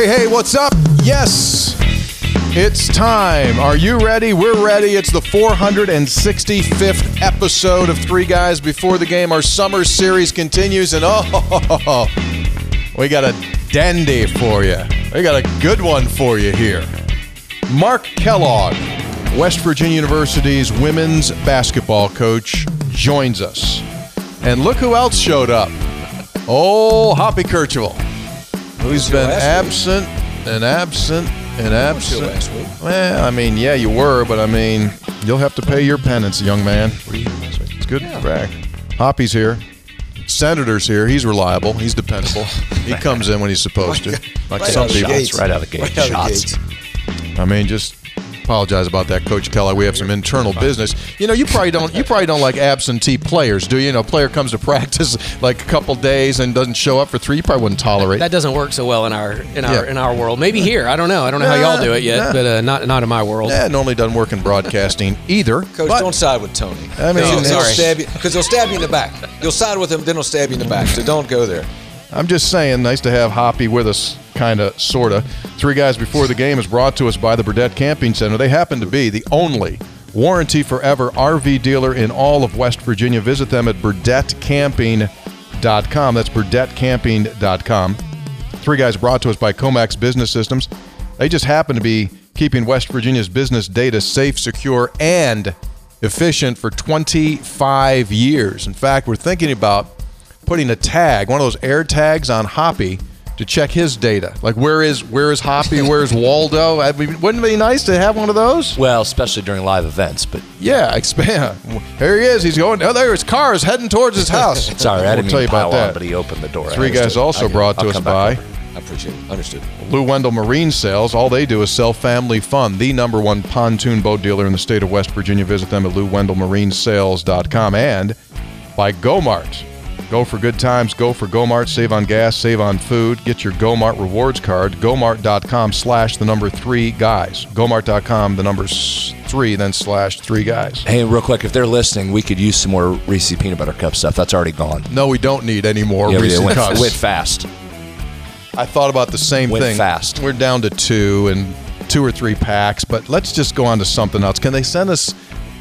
Hey, hey, what's up? Yes, it's time. Are you ready? We're ready. It's the 465th episode of Three Guys Before the Game. Our summer series continues, and oh, we got a dandy for you. We got a good one for you here. Mark Kellogg, West Virginia University's women's basketball coach, joins us. And look who else showed up. Oh, Hoppy Kercheval, who's here been last absent and absent and absent. last week. Well, I mean, yeah, you were, but I mean, you'll have to pay your penance, young man. It's good back. Hoppy's here. Senator's here. He's reliable. He's dependable. he comes in when he's supposed to. Like Right some out of people. gates. right out of the gate. Right out of the Shots. I mean, just apologize about that, Coach Kelly. We have some internal business. You know, you probably don't. You probably don't like absentee players, do you? You know, player comes to practice like a couple days and doesn't show up for three. You probably wouldn't tolerate. That doesn't work so well in our in our Yeah. in our world. Maybe here, I don't know. I don't know how y'all do it yet, Yeah. but uh, not not in my world. Yeah, normally doesn't work in broadcasting either. Coach, but- don't side with Tony. I mean, He'll- he'll sorry, because he'll stab you in the back. You'll side with him, then he'll stab you in the back. So don't go there. I'm just saying, nice to have Hoppy with us, kind of, sort of. Three guys before the game is brought to us by the Burdette Camping Center. They happen to be the only warranty forever RV dealer in all of West Virginia. Visit them at burdettecamping.com. That's burdettecamping.com. Three guys brought to us by Comax Business Systems. They just happen to be keeping West Virginia's business data safe, secure, and efficient for 25 years. In fact, we're thinking about putting a tag, one of those air tags on Hoppy to check his data. Like where is where is Hoppy? Where's Waldo? I mean, wouldn't it be nice to have one of those? Well, especially during live events, but Yeah, expand. Here he is. He's going. Oh, there's cars heading towards his house. sorry, I We'll didn't tell you to about on, that. but he opened the door. Three guys also I- brought to I'll us by over. I appreciate it. Understood. Lou Wendell Marine Sales. All they do is sell family fun. The number one pontoon boat dealer in the state of West Virginia. Visit them at LouWendellMarineSales.com and by GoMart. Go for good times. Go for GoMart. Save on gas. Save on food. Get your GoMart rewards card. GoMart.com slash the number three guys. GoMart.com, the number three, then slash three guys. Hey, real quick, if they're listening, we could use some more Reese peanut butter cup stuff. That's already gone. No, we don't need any more Yeah, Reese's did. Went, Cups. went fast. I thought about the same Went thing. fast. We're down to two and two or three packs, but let's just go on to something else. Can they send us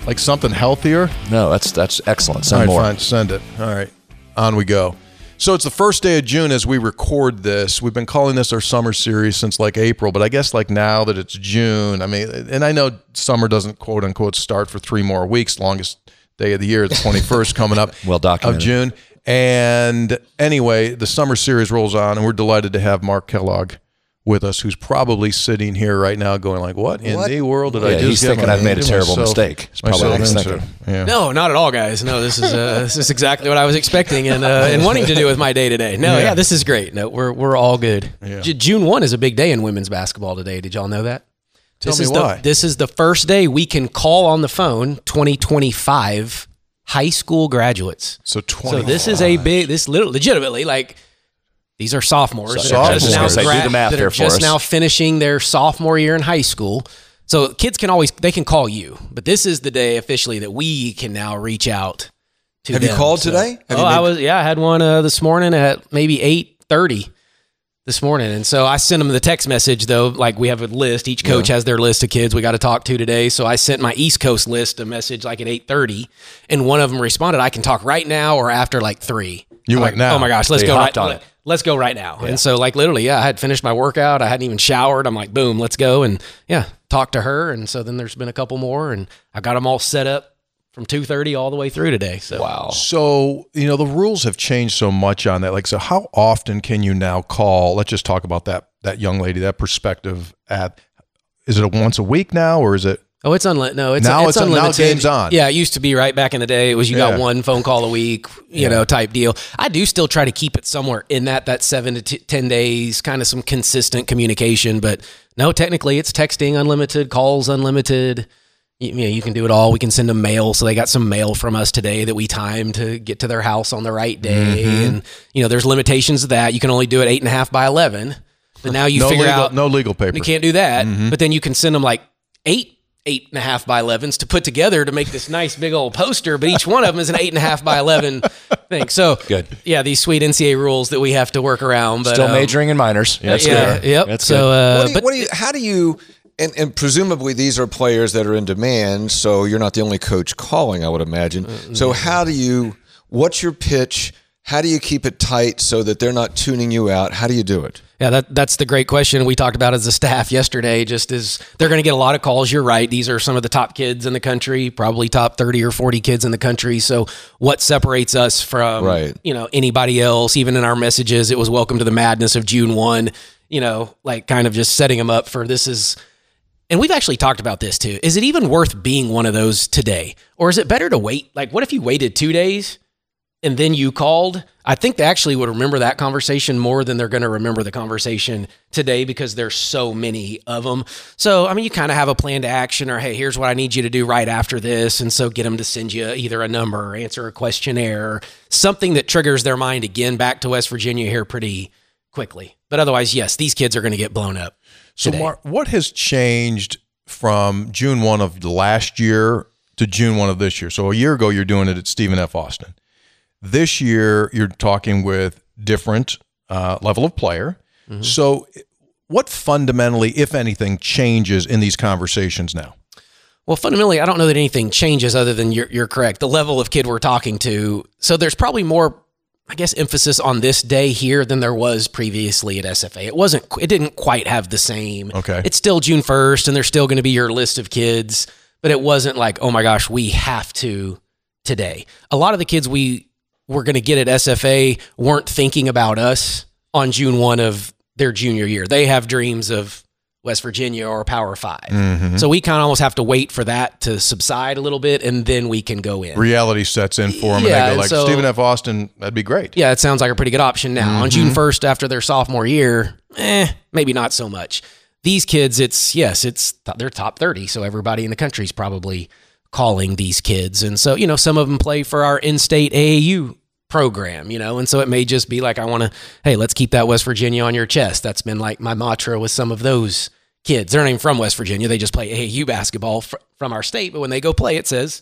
like something healthier? No, that's that's excellent. Send right, more. fine. Send it. All right. On we go. So it's the first day of June as we record this. We've been calling this our summer series since like April, but I guess like now that it's June, I mean, and I know summer doesn't quote unquote start for three more weeks. Longest day of the year, the 21st coming up Well of. June. And anyway, the summer series rolls on, and we're delighted to have Mark Kellogg with us, who's probably sitting here right now going like, what in What? the world did I Yeah, just he's thinking I've made a terrible myself- mistake. It's probably what myself he's into?" thinking. Yeah. No, not at all, guys. No, this is uh, this is exactly what I was expecting and uh, and wanting to do with my day today. No, Yeah. yeah, this is great. No, we're we're all good. Yeah. J- June one is a big day in women's basketball today. Did y'all know that? Tell this me is why. The, this is the first day we can call on the phone 2025 high school graduates. So 20. So this is a big. This little legitimately like. These are sophomores. So- that are Sophomores. just now, I was do the math that there are for just us. now finishing their sophomore year in high school. So kids can always they can call you, but this is the day officially that we can now reach out to. Have you called So- today? Have oh, you I was. Yeah, I had one uh, this morning at maybe eight thirty this morning, and so I sent them the text message though. Like we have a list. Each coach has their list of kids we got to talk to today. So I sent my East Coast list a message like at eight thirty, and one of them responded, "I can talk right now or after like three. You I'm went like, oh now. Oh my gosh, let's They go right on let- it. Let's go right now. And so like literally, yeah, I had finished my workout. I hadn't even showered. I'm like, boom, let's go. And yeah, talk to her. And so then there's been a couple more, and I got them all set up from two thirty all the way through today. So Wow. So, you know, the rules have changed so much on that. Like, so how often can you now call? Let's just talk about that that young lady, that perspective at is it a once a week now or is it Oh, it's unlimited. No, it's Now it's, it's- now unlimited. game's on. Yeah, it used to be right back in the day. It was you Yeah. got one phone call a week, you know, type deal. I do still try to keep it somewhere in that that seven to t- ten days, kind of some consistent communication. But no, technically, it's texting unlimited, calls unlimited. You, you know, you can do it all. We can send them mail, so they got some mail from us today that we timed to get to their house on the right day. Mm-hmm. And you know, there's limitations to that. You can only do it eight and a half by eleven. But now you no figure legal out no legal paper? you can't do that. Mm-hmm. But then you can send them like eight eight and a half by 11s to put together to make this nice big old poster. But each one of them is an eight and a half by 11 thing. So Good. Yeah, these sweet NCAA rules that we have to work around. But Still um, majoring in minors. That's Yeah. good. Yep. That's so, good. uh, what do you, but what do you, how do you, and, and presumably these are players that are in demand, so you're not the only coach calling, I would imagine. So how do you, what's your pitch? How do you keep it tight so that they're not tuning you out? How do you do it? Yeah, that that's the great question we talked about as a staff yesterday. Just as they're going to get a lot of calls. You're right; these are some of the top kids in the country, probably top thirty or forty kids in the country. So, what separates us from Right. you know anybody else? Even in our messages, it was welcome to the madness of June one. You know, like kind of just setting them up for this is. And we've actually talked about this too. Is it even worth being one of those today, or is it better to wait? Like, what if you waited two days? And then you called, I think they actually would remember that conversation more than they're going to remember the conversation today because there's so many of them. So, I mean, you kind of have a plan to action or, hey, here's what I need you to do right after this. And so get them to send you either a number or answer a questionnaire or something that triggers their mind again back to West Virginia here pretty quickly. But otherwise, yes, these kids are going to get blown up. So, today. Mark, what has changed from June 1 of last year to June 1 of this year? So, a year ago, you're doing it at Stephen F. Austin. This year, you're talking with different uh, level of player. So, what fundamentally, if anything, changes in these conversations now? Well, fundamentally, I don't know that anything changes other than you're, you're correct. The level of kid we're talking to. So there's probably more, I guess, emphasis on this day here than there was previously at SFA. It wasn't, it didn't quite have the same. Okay. It's still June 1st and there's still going to be your list of kids, but it wasn't like, oh my gosh, we have to today. A lot of the kids we were going to get at SFA weren't thinking about us on June 1 of their junior year. They have dreams of West Virginia or Power 5 So we kind of almost have to wait for that to subside a little bit and then we can go in. Reality sets in for them, Yeah, and they go like so- Stephen F. Austin. That'd be great. Yeah, it sounds like a pretty good option now. On June 1st, after their sophomore year, eh, maybe not so much. These kids, it's, yes, it's, they're top 30. So everybody in the country is probably calling these kids. And so, you know, some of them play for our in state AAU program, you know, and so it may just be like, I want to, hey, let's keep that West Virginia on your chest. That's been like my mantra with some of those kids. They're not even from West Virginia. They just play AAU basketball fr- from our state. But when they go play, it says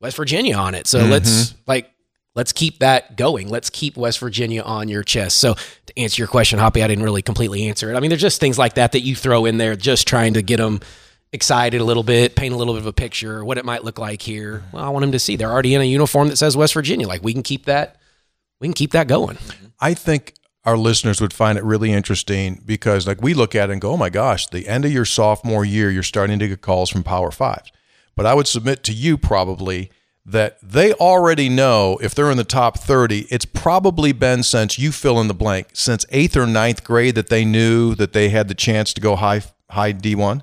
West Virginia on it. So let's mm-hmm. like, let's keep that going. Let's keep West Virginia on your chest. So to answer your question, Hoppy, I didn't really completely answer it. I mean, there's just things like that that you throw in there, just trying to get them excited a little bit, paint a little bit of a picture, what it might look like here. Well, I want them to see they're already in a uniform that says West Virginia. Like we can keep that, we can keep that going. I think our listeners would find it really interesting because, like, we look at it and go, "Oh my gosh, the end of your sophomore year, you're starting to get calls from Power Fives." But I would submit to you probably that they already know if they're in the top 30, it's probably been since you fill in the blank, since eighth or ninth grade that they knew that they had the chance to go high high D1.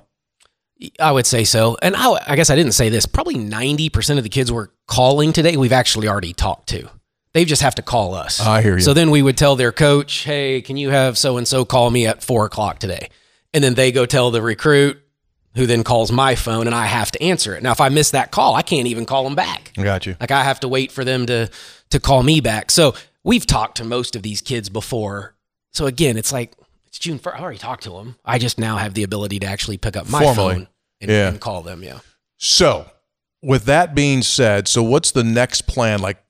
I would say so. And I, I guess I didn't say this. Probably 90% of the kids we're calling today, we've actually already talked to. They just have to call us. Oh, I hear you. So then we would tell their coach, hey, can you have so and so call me at four o'clock today? And then they go tell the recruit, who then calls my phone, and I have to answer it. Now, if I miss that call, I can't even call them back. I got you. Like I have to wait for them to to call me back. So we've talked to most of these kids before. So again, it's like it's June first. I already talked to them. I just now have the ability to actually pick up my Formally. phone and, Yeah. and call them. Yeah. So, with that being said, so what's the next plan? Like,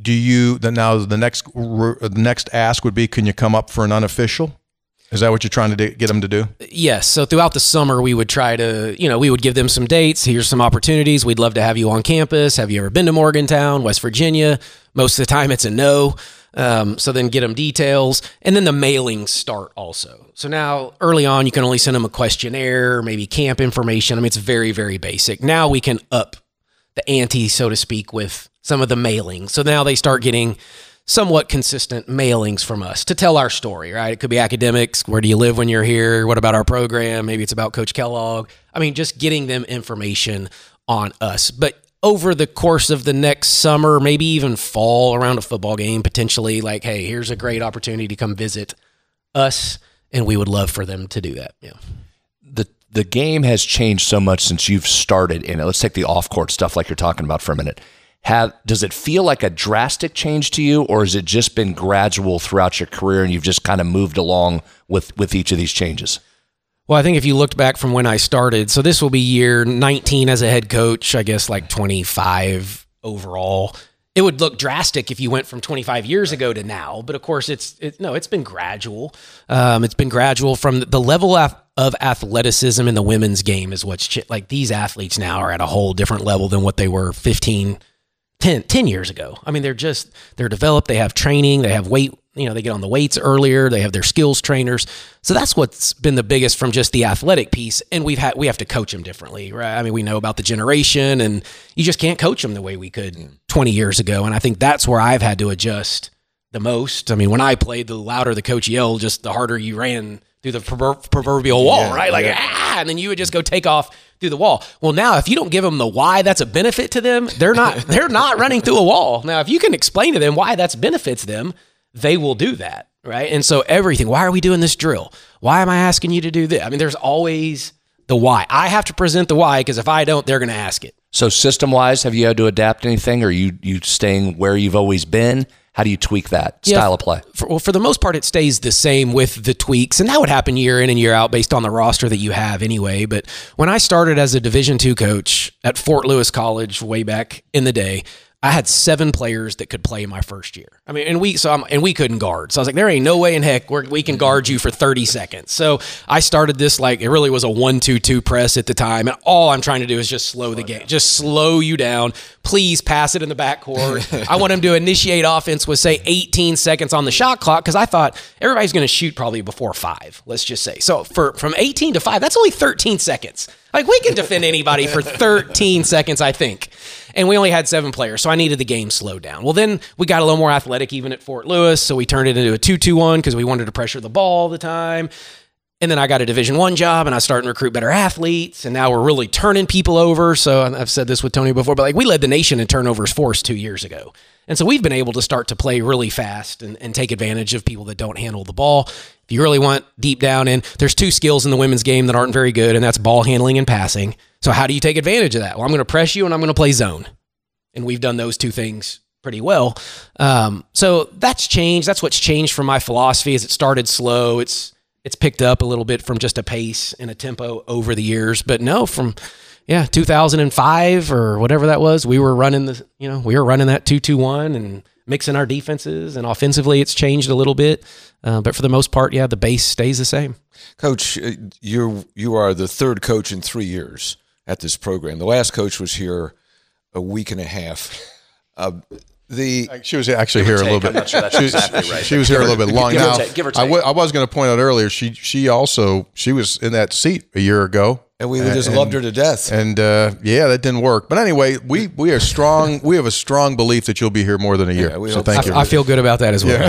do you now the next the next ask would be, can you come up for an unofficial? Is that what you're trying to do, get them to do? Yes. So throughout the summer, we would try to, you know, we would give them some dates. Here's some opportunities. We'd love to have you on campus. Have you ever been to Morgantown, West Virginia? Most of the time, it's a no. Um, so then get them details, and then the mailings start also. So now, early on, you can only send them a questionnaire, maybe camp information. I mean, it's very, very basic. Now we can up the ante, so to speak, with some of the mailings. So now they start getting somewhat consistent mailings from us to tell our story, right? It could be academics. Where do you live when you're here? What about our program? Maybe it's about Coach Kellogg. I mean, just getting them information on us. But over the course of the next summer, maybe even fall around a football game, potentially like, hey, here's a great opportunity to come visit us. And we would love for them to do that. Yeah. the the game has changed so much since you've started in it. Let's take the off court stuff like you're talking about for a minute. Have does it feel like a drastic change to you, or has it just been gradual throughout your career and you've just kind of moved along with with each of these changes? Well, I think if you looked back from when I started, so this will be year 19 as a head coach, I guess like 25 overall. it would look drastic if you went from 25 years ago to now. But of course, it's it, no, it's been gradual. Um, it's been gradual from the level of, of athleticism in the women's game is what's like these athletes now are at a whole different level than what they were 15, 10, 10 years ago. I mean, they're just they're developed. They have training. They have weight you know they get on the weights earlier they have their skills trainers so that's what's been the biggest from just the athletic piece and we've had we have to coach them differently right i mean we know about the generation and you just can't coach them the way we could 20 years ago and i think that's where i've had to adjust the most i mean when i played the louder the coach yelled just the harder you ran through the proverbial wall yeah, right like yeah. ah and then you would just go take off through the wall well now if you don't give them the why that's a benefit to them they're not they're not running through a wall now if you can explain to them why that's benefits them they will do that, right? And so everything, why are we doing this drill? Why am I asking you to do this? I mean, there's always the why. I have to present the why because if I don't, they're going to ask it. So system wise, have you had to adapt anything? Or are you you staying where you've always been? How do you tweak that style of play? For, well, for the most part, it stays the same with the tweaks, and that would happen year in and year out based on the roster that you have anyway. But when I started as a Division two coach at Fort Lewis College way back in the day, I had seven players that could play my first year. I mean, and we so I'm, and we couldn't guard. So I was like, there ain't no way in heck we we can guard you for 30 seconds. So I started this like it really was a one-two-two press at the time, and all I'm trying to do is just slow the game, just slow you down. Please pass it in the backcourt. I want him to initiate offense with say 18 seconds on the shot clock because I thought everybody's going to shoot probably before five. Let's just say so for from 18 to five, that's only 13 seconds. Like we can defend anybody for 13 seconds, I think. And we only had seven players, so I needed the game slowed down. Well, then we got a little more athletic even at Fort Lewis, so we turned it into a 2-2-1 because we wanted to pressure the ball all the time. And then I got a Division One job, and I started to recruit better athletes. And now we're really turning people over. So I've said this with Tony before, but like we led the nation in turnovers force two years ago. And so we've been able to start to play really fast and, and take advantage of people that don't handle the ball. If you really want deep down in, there's two skills in the women's game that aren't very good, and that's ball handling and passing. So how do you take advantage of that? Well, I'm going to press you and I'm going to play zone. And we've done those two things pretty well. Um, so that's changed. That's what's changed from my philosophy is it started slow. It's it's picked up a little bit from just a pace and a tempo over the years. But no, from yeah, 2005 or whatever that was, we were running the, you know, we were running that 221 and mixing our defenses and offensively it's changed a little bit. Uh, but for the most part, yeah, the base stays the same. Coach, uh, you you are the third coach in 3 years at this program. The last coach was here a week and a half. Uh, the she was actually here a little bit. Sure she, exactly right. she was here a little bit long. Give now, take, give or take. I, w- I was going to point out earlier. She she also she was in that seat a year ago and we just and, loved her to death. And uh, yeah, that didn't work. But anyway, we we are strong. we have a strong belief that you'll be here more than a year. Yeah, so thank I, you. I feel good about that as well.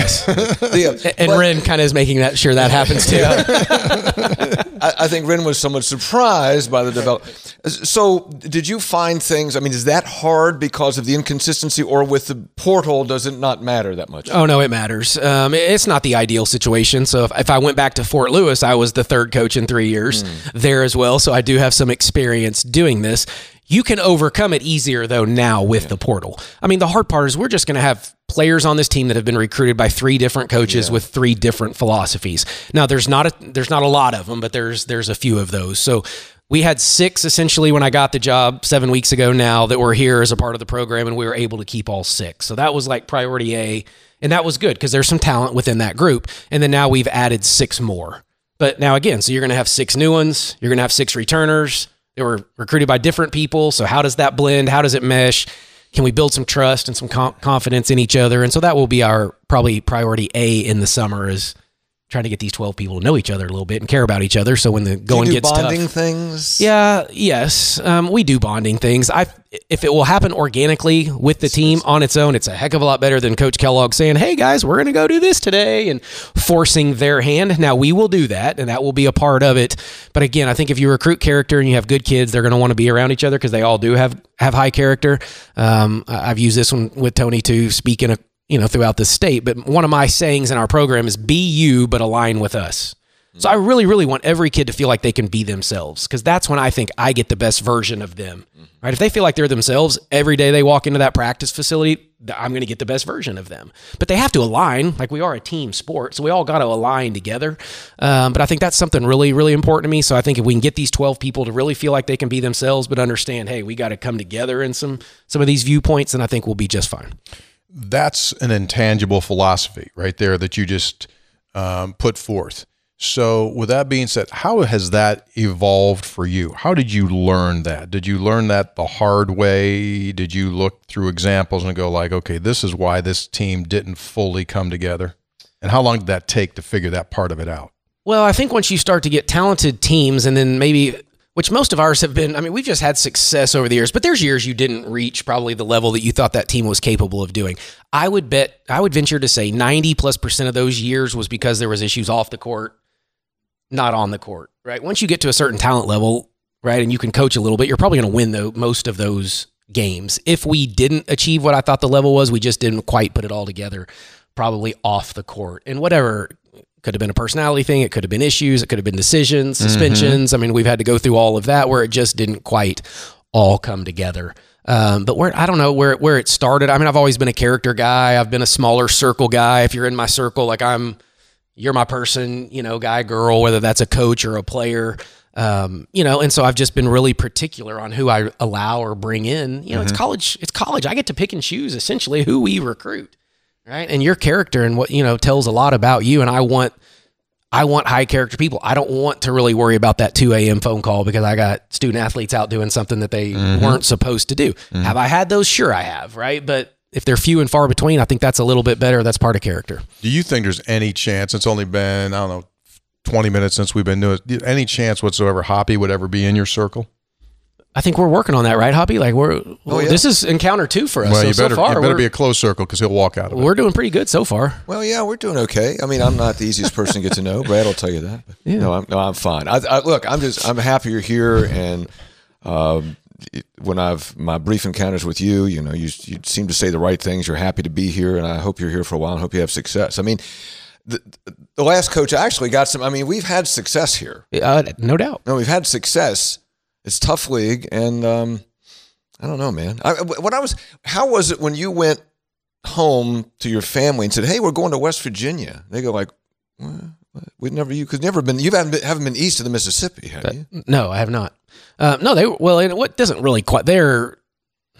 Yeah. and, and Wren kind of is making that sure that happens too. I, I, think Wren was somewhat surprised by the development. So, did you find things? I mean, is that hard because of the inconsistency, or with the portal, does it not matter that much? Oh no, it matters. Um, it's not the ideal situation. So, if, if, I went back to Fort Lewis, I was the third coach in three years mm. there as well. So, I do have some experience doing this. You can overcome it easier though now with yeah. the portal. I mean, the hard part is we're just going to have players on this team that have been recruited by three different coaches yeah. with three different philosophies. Now, there's not a there's not a lot of them, but there's there's a few of those. So we had six essentially when I got the job seven weeks ago now that were here as a part of the program, and we were able to keep all six. So that was like priority A, and that was good because there's some talent within that group. And then now we've added six more. But now again, so you're going to have six new ones. You're going to have six returners. They were recruited by different people. So how does that blend? How does it mesh? Can we build some trust and some confidence in each other? And so that will be our probably priority A in the summer is trying to get these 12 people to know each other a little bit and care about each other. So when the going do gets bonding tough things? Yeah yes. Um, we do bonding things. I if it will happen organically with the team on its own it's a heck of a lot better than coach kellogg saying hey guys we're going to go do this today and forcing their hand. Now we will do that and that will be a part of it. But again i think if you recruit character and you have good kids they're going to want to be around each other because they all do have have high character. Um, i've used this one with tony to speak in a you know, throughout the state. But one of my sayings in our program is be you, but align with us. So I really, really want every kid to feel like they can be themselves because that's when I think I get the best version of them. Right? If they feel like they're themselves every day they walk into that practice facility, I'm going to get the best version of them. But they have to align. Like we are a team sport, so we all got to align together. Um, but I think that's something really, really important to me. So I think if we can get these 12 people to really feel like they can be themselves, but understand, hey, we got to come together in some some of these viewpoints, then I think we'll be just fine. That's an intangible philosophy right there that you just um, put forth. So, with that being said, how has that evolved for you? How did you learn that? Did you learn that the hard way? Did you look through examples and go like, okay, this is why this team didn't fully come together? And how long did that take to figure that part of it out? Well, I think once you start to get talented teams, and then maybe, which most of ours have been, I mean, we've just had success over the years, but there's years you didn't reach probably the level that you thought that team was capable of doing. I would bet, I would venture to say 90 plus percent of those years was because there was issues off the court, not on the court, right? Once you get to a certain talent level, right, and you can coach a little bit, you're probably going to win the, most of those games. If we didn't achieve what I thought the level was, we just didn't quite put it all together, probably off the court. And whatever could have been a personality thing, it could have been issues, it could have been decisions, suspensions. I mean, we've had to go through all of that where it just didn't quite all come together. Um, but where I don't know where where it started. I mean, I've always been a character guy. I've been a smaller circle guy. If you're in my circle, like I'm, you're my person, you know, guy, girl, whether that's a coach or a player. Um, you know, and so I've just been really particular on who I allow or bring in. You know, it's college. It's college. I get to pick and choose essentially who we recruit, right? And your character and what you know tells a lot about you. And I want, I want high character people. I don't want to really worry about that 2 a.m. phone call because I got student athletes out doing something that they mm-hmm. weren't supposed to do. Mm-hmm. Have I had those? Sure, I have, right? But if they're few and far between, I think that's a little bit better. That's part of character. Do you think there's any chance? It's only been I don't know, twenty minutes since we've been doing it. Any chance whatsoever Hoppy would ever be in your circle? I think we're working on that, right, Hoppy? Like we're well, yeah. this is encounter two for us. Well, so, you so better far, you better be a close circle because he'll walk out of it. we're doing pretty good so far. Well, yeah, we're doing okay. I mean, I'm not the easiest person to get to know. Brad will tell you that. But No, I'm no, I'm fine. I, I, look, I'm just I'm happy you're here, and um, it- when I've my brief encounters with you, you know, you you seem to say the right things. You're happy to be here, and I hope you're here for a while, and hope you have success. I mean. The, the last coach actually got some. I mean, we've had success here. Uh, no doubt. No, we've had success. It's tough league, and um, I don't know, man. I, when I was, how was it when you went home to your family and said, "Hey, we're going to West Virginia"? They go like, well, "We've never you because never been you haven't been, haven't been east of the Mississippi, have you?" No, I have not. Uh, no, they well, and what doesn't really quite. They're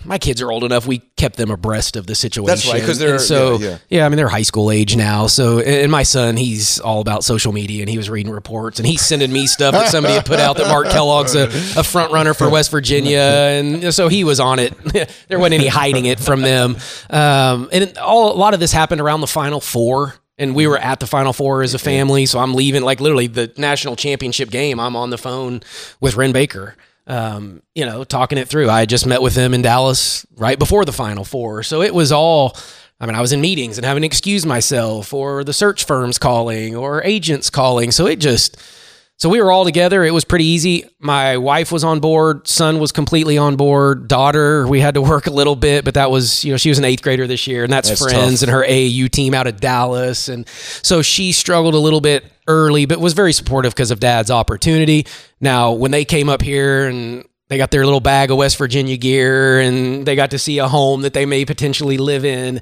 my kids are old enough. We kept them abreast of the situation. That's right, 'cause they're- And so yeah, yeah. I mean they're high school age now. So and my son, he's all about social media, and he was reading reports, and he's sending me stuff that somebody had put out that Mark Kellogg's a, a front runner for West Virginia, and so he was on it. there wasn't any hiding it from them. Um, and all a lot of this happened around the Final Four. And we were at the Final Four as a family, so I'm leaving like literally the national championship game. I'm on the phone with Wren Baker, um, you know, talking it through. I just met with him in Dallas right before the Final Four, so it was all. I mean, I was in meetings and having to excuse myself, or the search firms calling, or agents calling. So it just, so we were all together. It was pretty easy. My wife was on board. Son was completely on board. Daughter, we had to work a little bit, but that was, you know, she was an eighth grader this year, and that's, That's friends tough. and her AAU team out of Dallas, and so she struggled a little bit early, but was very supportive because of Dad's opportunity. Now, when they came up here and they got their little bag of West Virginia gear, and they got to see a home that they may potentially live in.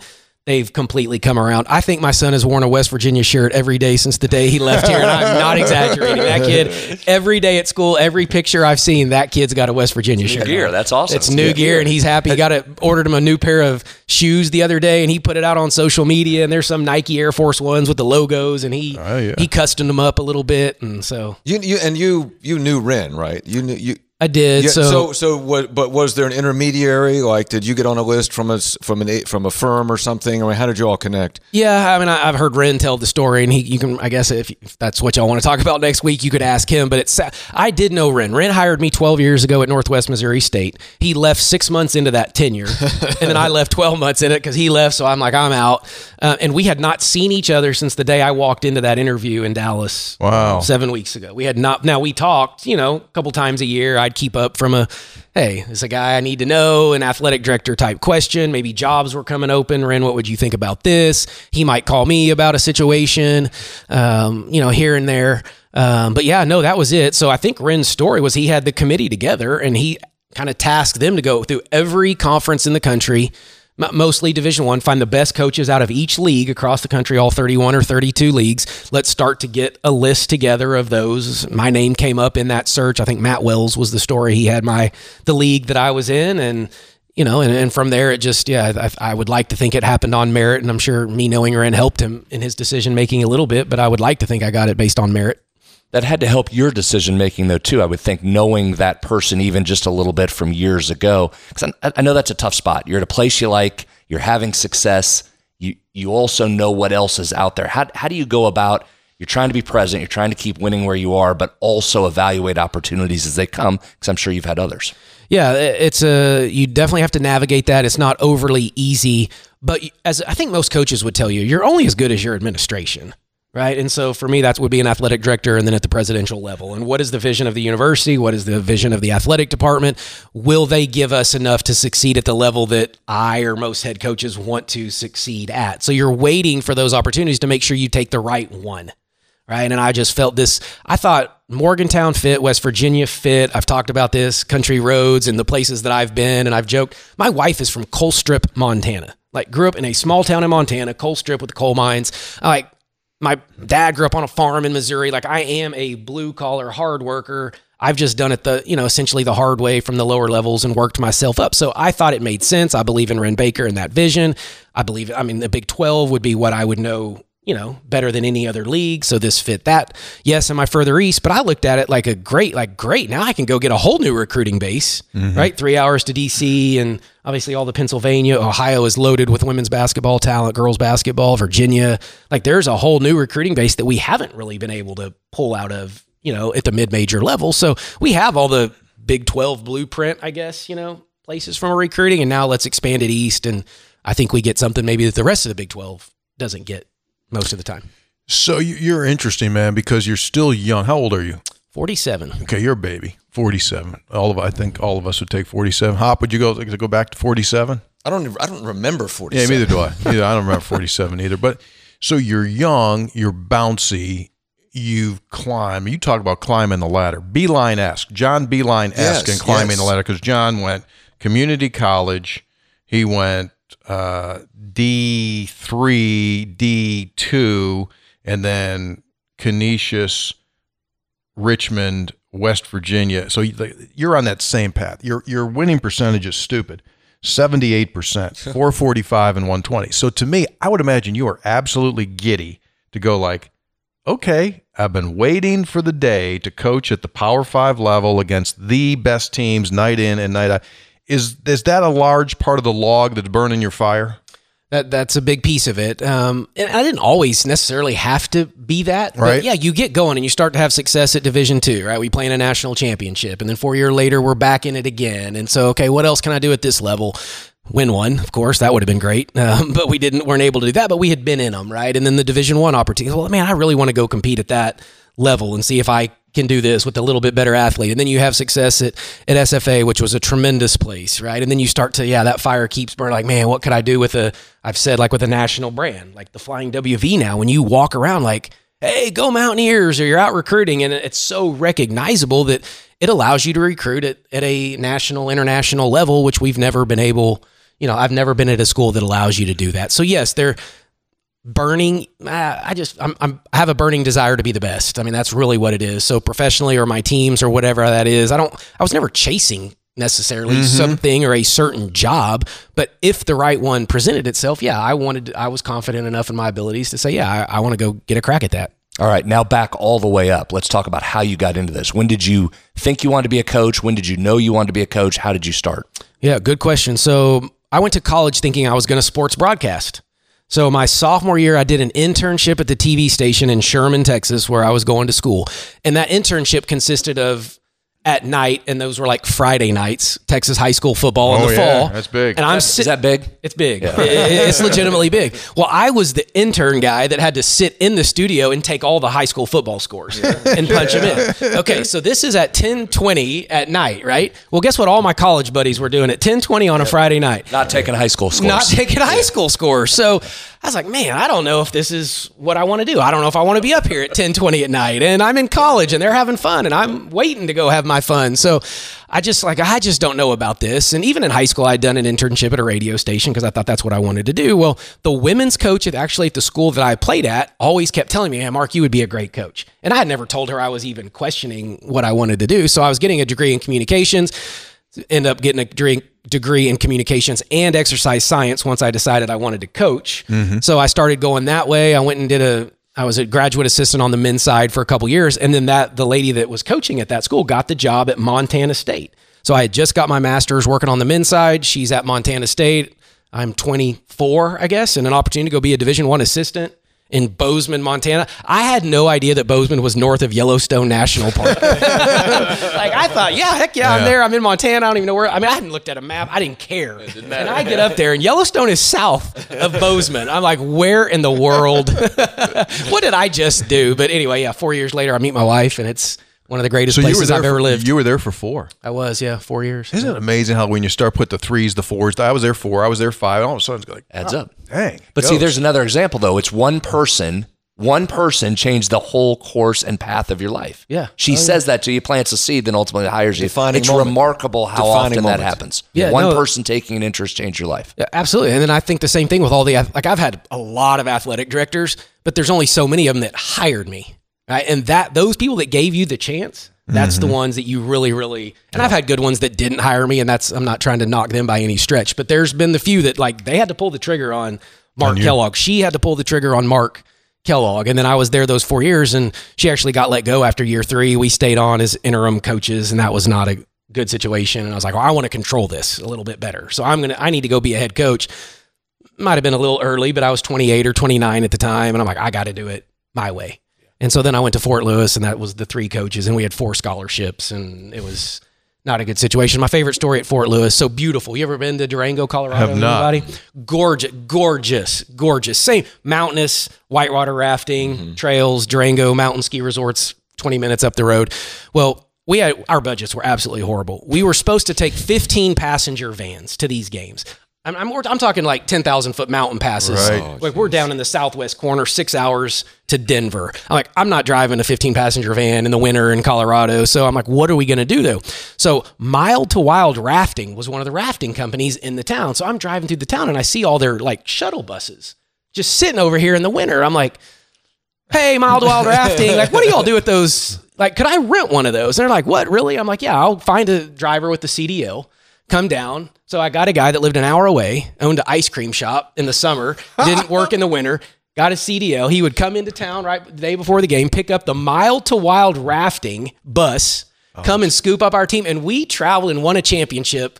They've completely come around. I think my son has worn a West Virginia shirt every day since the day he left here, and I'm not exaggerating. That kid, every day at school, every picture I've seen, that kid's got a West Virginia shirt. gear. on. That's awesome. It's new gear, and he's happy. He got it. Ordered him a new pair of shoes the other day, and he put it out on social media. And there's some Nike Air Force Ones with the logos, and he Oh, yeah. he custom them up a little bit, and so You, you and you you knew Wren, right? You knew you. I did. Yeah, so, so, so what? But was there an intermediary? Like, did you get on a list from a from an a- from a firm or something? I mean, how did you all connect? Yeah, I mean, I, I've heard Wren tell the story, and he, you can, I guess, if, if that's what y'all want to talk about next week, you could ask him. But it's, I did know Wren. Wren hired me 12 years ago at Northwest Missouri State. He left six months into that tenure, and then I left 12 months in it because he left. So I'm like, I'm out. Uh, and we had not seen each other since the day I walked into that interview in Dallas. Wow. Seven weeks ago. We had not, now we talked, you know, a couple times a year. I'd keep up from a, hey, this is a guy I need to know, an athletic director type question. Maybe jobs were coming open. Wren, what would you think about this? He might call me about a situation, um, you know, here and there. Um, but yeah, no, that was it. So I think Wren's story was he had the committee together and he kind of tasked them to go through every conference in the country mostly division one find the best coaches out of each league across the country all 31 or 32 leagues. Let's start to get a list together of those. My name came up in that search. I think matt wells was the story. He had my the league that i was in and you know and, and from there it just yeah I, I would like to think it happened on merit and i'm sure me knowing Wren helped him in his decision making a little bit but i would like to think i got it based on merit that had to help your decision making though too i would think knowing that person even just a little bit from years ago. Because I, I, know that's a tough spot. You're at a place you like you're having success you you also know what else is out there. How, how do you go about you're trying to be present you're trying to keep winning where you are but also evaluate opportunities as they come? Because i'm sure you've had others. Yeah it's a you definitely have to navigate that. It's not overly easy but as i think most coaches would tell you you're only as good as your administration right? And so for me, that would be an athletic director and then at the presidential level. And what is the vision of the university? What is the vision of the athletic department? Will they give us enough to succeed at the level that I or most head coaches want to succeed at? So you're waiting for those opportunities to make sure you take the right one. Right. And I just felt this. I thought Morgantown fit, West Virginia fit. I've talked about this, country roads and the places that I've been. And I've joked, my wife is from Colstrip, Montana. Like, grew up in a small town in Montana, Colstrip with the coal mines. Like, my dad grew up on a farm in Missouri. Like I am a blue collar hard worker. I've just done it the, you know, essentially the hard way from the lower levels and worked myself up. So I thought it made sense. I believe in Wren Baker and that vision. I believe, I mean, the Big 12 would be what I would know you know, better than any other league. So this fit that. Yes, am I further east? But I looked at it like a great, like great. Now I can go get a whole new recruiting base, mm-hmm. right? Three hours to DC and obviously all the Pennsylvania, Ohio is loaded with women's basketball talent, girls basketball, Virginia. Like there's a whole new recruiting base that we haven't really been able to pull out of, you know, at the mid major level. So we have all the Big 12 blueprint, I guess, you know, places from recruiting. And now let's expand it east. And I think we get something maybe that the rest of the Big 12 doesn't get most of the time. So you're interesting, man, because you're still young. How old are you? 47. Okay, you're a baby. 47. All of I think all of us would take 47. Hop, would you go go back to 47? I don't I don't remember 47. Yeah, neither do I. Either I don't remember 47 either. But so you're young, you're bouncy, you've climbed. You talk about climbing the ladder. Beilein esque, John Beilein esque, yes, and climbing yes. the ladder because John went community college. He went uh, D3, D2, and then Canisius, Richmond, West Virginia. So you're on that same path. Your your winning percentage is stupid. 78%, 445 and 120. So to me, I would imagine you are absolutely giddy to go like, okay, I've been waiting for the day to coach at the Power 5 level against the best teams night in and night out. Is is that a large part of the log that's burning your fire? That that's a big piece of it. Um, and I didn't always necessarily have to be that. Right. Yeah, you get going and you start to have success at Division Two. Right. We play in a national championship, and then four year later we're back in it again. And so, okay, what else can I do at this level? Win one, of course, that would have been great. Um, but we didn't weren't able to do that. But we had been in them, right? And then the Division One opportunity. Well, man, I really want to go compete at that level and see if I can do this with a little bit better athlete. And then you have success at, at SFA, which was a tremendous place, right? And then you start to, yeah, that fire keeps burning. Like, man, what could I do with a, I've said, like with a national brand, like the Flying WV now, when you walk around like, hey, go Mountaineers, or you're out recruiting. And it's so recognizable that it allows you to recruit at, at a national, international level, which we've never been able, you know, I've never been at a school that allows you to do that. So, yes, there, burning i just I'm, I'm, i have a burning desire to be the best. I mean that's really what it is. So professionally or my teams or whatever that is i don't i was never chasing necessarily mm-hmm. something or a certain job but if the right one presented itself yeah i wanted i was confident enough in my abilities to say yeah i, I want to go get a crack at that. All right now back all the way up. Let's talk about how you got into this. When did you think you wanted to be a coach? When did you know you wanted to be a coach? How did you start? Yeah good question. So i went to college thinking i was going to sports broadcast so my sophomore year, I did an internship at the TV station in Sherman, Texas, where I was going to school. And that internship consisted of at night, and those were like Friday nights, Texas high school football in Oh, the yeah, fall. that's big. And I'm Is that big? it's big. It- it's legitimately big. Well, I was the intern guy that had to sit in the studio and take all the high school football scores and punch them in. Okay, so this is at 10:20 at night, right? Well, guess what? All my college buddies were doing at 10:20 on a Friday night. Not taking high school scores. Not taking high school scores. So I was like, man, I don't know if this is what I want to do. I don't know if I want to be up here at 10:20 at night, and I'm in college, and they're having fun, and I'm waiting to go have my fun. So I just like I just don't know about this. And even in high school, I'd done an internship at a radio station because I thought that's what I wanted to do. Well, the women's coach at actually at the school that I played at always kept telling me, "Hey, Mark, you would be a great coach." And I had never told her I was even questioning what I wanted to do. So I was getting a degree in communications end up getting a degree, degree in communications and exercise science once I decided I wanted to coach. Mm-hmm. So I started going that way. I went and did a I was a graduate assistant on the men's side for a couple years and then that the lady that was coaching at that school got the job at Montana State. So I had just got my master's working on the men's side. She's at Montana State. I'm 24, I guess, and an opportunity to go be a Division 1 assistant in Bozeman, Montana. I had no idea that Bozeman was north of Yellowstone National Park. like I thought, yeah, heck yeah, I'm there. I'm in Montana. I don't even know where. I mean, I hadn't looked at a map. I didn't care. and I get up there, and Yellowstone is south of Bozeman. I'm like, where in the world? what did I just do? But anyway, yeah. Four years later, I meet my wife, and it's one of the greatest So you were places there I've for, ever lived. You were there for four. I was, yeah, four years. Isn't it amazing how when you start put the threes, the fours? I was there four. I was there five. All of a sudden, it's like Adds oh, up. dang. But see, there's another example though. It's one person. One person changed the whole course and path of your life. Yeah. She oh, says that to you, plants a seed, then ultimately hires you. Defining it's moment. remarkable how Defining often moment. that happens. Yeah, One no. person taking an interest changed your life. Yeah, absolutely. And then I think the same thing with all the like I've had a lot of athletic directors, but there's only so many of them that hired me. Right? And that those people that gave you the chance, that's the mm-hmm. ones that you really really and I've had good ones that didn't hire me and that's I'm not trying to knock them by any stretch, but there's been the few that like they had to pull the trigger on Mark Kellogg. She had to pull the trigger on Mark Kellogg. And then I was there those 4 years and she actually got let go after year 3. We stayed on as interim coaches and that was not a good situation and I was like, well, I want to control this a little bit better. So I'm to I need to go be a head coach might have been a little early, but I was 28 or 29 at the time. And I'm like, I got to do it my way. And so then I went to Fort Lewis, and that was the three coaches, and we had four scholarships, and it was not a good situation. My favorite story at Fort Lewis, so beautiful. You ever been to Durango, Colorado? Have not. Anybody? Gorgeous, gorgeous, gorgeous. Same mountainous, whitewater rafting, mm-hmm. trails, Durango mountain ski resorts, 20 minutes up the road. Well, we had our budgets were absolutely horrible. We were supposed to take 15 passenger vans to these games. I'm, I'm, I'm talking like 10,000 foot mountain passes. Right. Oh, like we're down in the southwest corner, six hours to Denver. I'm like, I'm not driving a 15 passenger van in the winter in Colorado. So I'm like, what are we going to do though? So Mild to Wild Rafting was one of the rafting companies in the town. So I'm driving through the town and I see all their like shuttle buses just sitting over here in the winter. I'm like, hey, Mild to Wild Rafting, like, what do y'all do with those? Like, could I rent one of those? And they're like, what, really? I'm like, yeah, I'll find a driver with the CDL, come down. So I got a guy that lived an hour away, owned an ice cream shop in the summer, didn't work in the winter, got a CDL. He would come into town right the day before the game, pick up the Mild to Wild Rafting bus, oh. come and scoop up our team. And we traveled and won a championship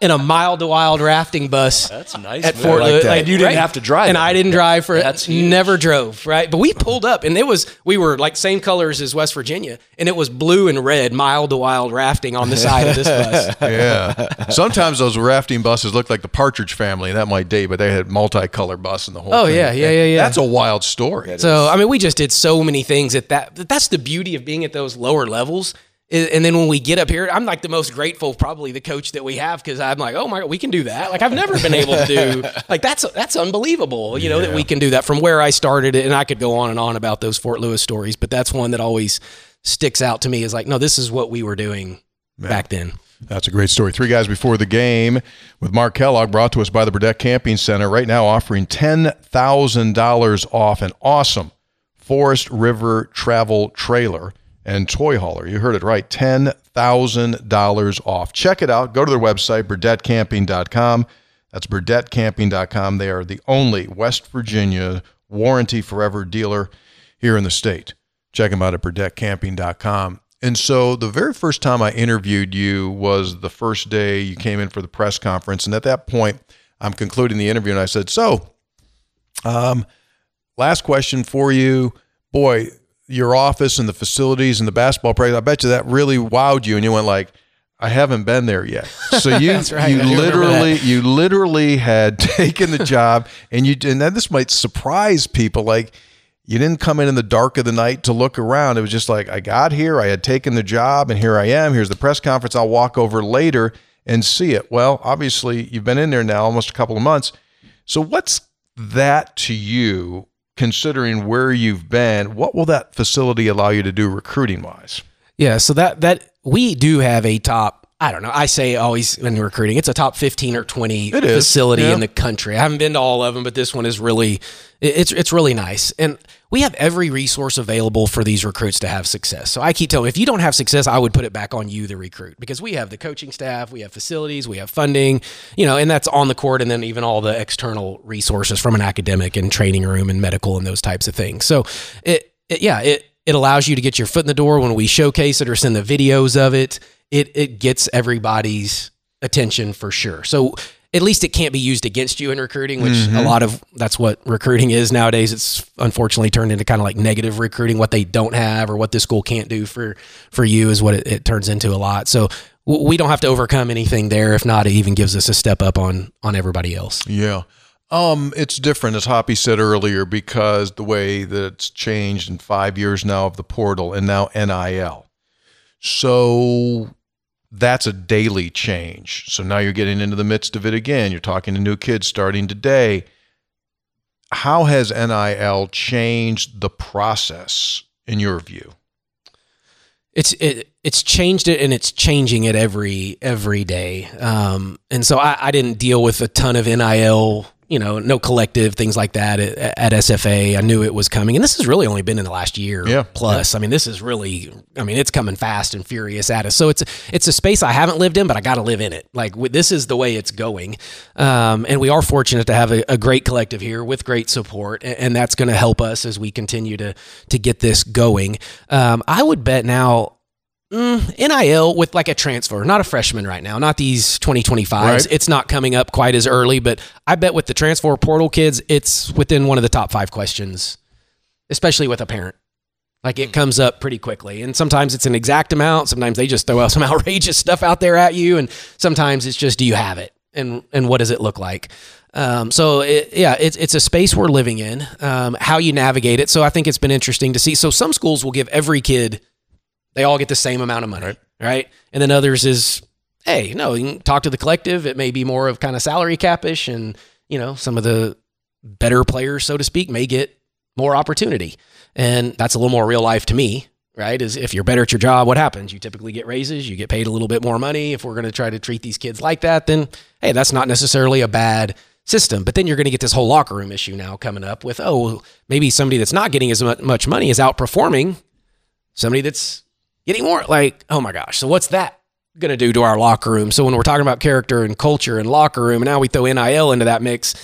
in a Mild to Wild rafting bus That's nice. at Fort like Lewis. that. And you didn't have to drive and it. I didn't drive for That's it. huge. Never drove, right? But we pulled up, and it was we were like same colors as West Virginia, and it was blue and red, mild to wild rafting on the side of this bus. Yeah. Sometimes those rafting buses look like the Partridge Family. That might date, but they had multicolor bus and the whole Oh, thing. yeah, yeah, yeah, yeah. That's a wild story. So I mean, we just did so many things at that. That's the beauty of being at those lower levels. And then when we get up here, I'm like the most grateful, probably the coach that we have, because I'm like, oh my god, we can do that. Like I've never been able to do. Like that's that's unbelievable. You know that we can do that from where I started and I could go on and on about those Fort Lewis stories, but that's one that always sticks out to me. Is like, no, this is what we were doing back then. That's a great story. Three guys before the game with Mark Kellogg, brought to us by the Burdette Camping Center. Right now, offering ten thousand dollars off an awesome Forest River travel trailer and toy hauler. You heard it right, ten thousand dollars off. Check it out. Go to their website, BurdetteCamping.com. That's BurdetteCamping.com. They are the only West Virginia warranty forever dealer here in the state. Check them out at BurdetteCamping.com. And so the very first time I interviewed you was the first day you came in for the press conference. And at that point, I'm concluding the interview and I said, So, um, last question for you. Boy, your office and the facilities and the basketball practice. I bet you that really wowed you, and you went like, "I haven't been there yet." So you right. you literally you literally had taken the job, and you and then this might surprise people, like. You didn't come in in the dark of the night to look around. It was just like I got here, I had taken the job, and here I am. Here's the press conference. I'll walk over later and see it. Well, obviously, you've been in there now almost a couple of months. So, what's that to you, considering where you've been? What will that facility allow you to do recruiting wise? Yeah, so that that we do have a top. I don't know. I say always when recruiting, it's a top fifteen or twenty It is, facility yeah. in the country. I haven't been to all of them, but this one is really it's it's really nice, and we have every resource available for these recruits to have success. So I keep telling, them, if you don't have success, I would put it back on you, the recruit, because we have the coaching staff, we have facilities, we have funding, you know, and that's on the court, and then even all the external resources from an academic and training room and medical and those types of things. So it, it yeah it it allows you to get your foot in the door when we showcase it or send the videos of it. It it gets everybody's attention for sure. So at least it can't be used against you in recruiting, which a lot of that's what recruiting is nowadays. It's unfortunately turned into kind of like negative recruiting. What they don't have or what this school can't do for for you is what it, it turns into a lot. So w- we don't have to overcome anything there. If not, it even gives us a step up on on everybody else. Yeah. Um, it's different, as Hoppy said earlier, because the way that it's changed in five years now of the portal and now NIL. So that's a daily change. So now you're getting into the midst of it again. You're talking to new kids starting today. How has NIL changed the process in your view? it's it it's changed it and it's changing it every every day. Um, and so I, I didn't deal with a ton of NIL, you know, no collective things like that at, at SFA. I knew it was coming, and this has really only been in the last year Yeah, plus. I mean, this is really, I mean, it's coming fast and furious at us. So it's it's a space I haven't lived in, but I got to live in it. Like this is the way it's going, um, and we are fortunate to have a, a great collective here with great support, and, and that's going to help us as we continue to to get this going. Um, I would bet now. Mm, NIL with like a transfer, not a freshman right now, not these 2025s. Right. It's not coming up quite as early, but I bet with the transfer portal kids, it's within one of the top five questions, especially with a parent. Like it comes up pretty quickly. And sometimes it's an exact amount. Sometimes they just throw out some outrageous stuff out there at you. And sometimes it's just, do you have it? And, and what does it look like? Um, so it, yeah, it's, it's a space we're living in, um, how you navigate it. So I think it's been interesting to see. So some schools will give every kid, they all get the same amount of money, right? And then others is, hey, no, you can talk to the collective. It may be more of kind of salary capish and, you know, some of the better players, so to speak, may get more opportunity. And that's a little more real life to me, right? Is if you're better at your job, what happens? You typically get raises, you get paid a little bit more money. If we're going to try to treat these kids like that, then hey, that's not necessarily a bad system. But then you're going to get this whole locker room issue now coming up with, oh, maybe somebody that's not getting as much money is outperforming somebody that's getting more. Like, oh my gosh, so what's that? Going to do to our locker room. So when we're talking about character and culture and locker room, and now we throw NIL into that mix,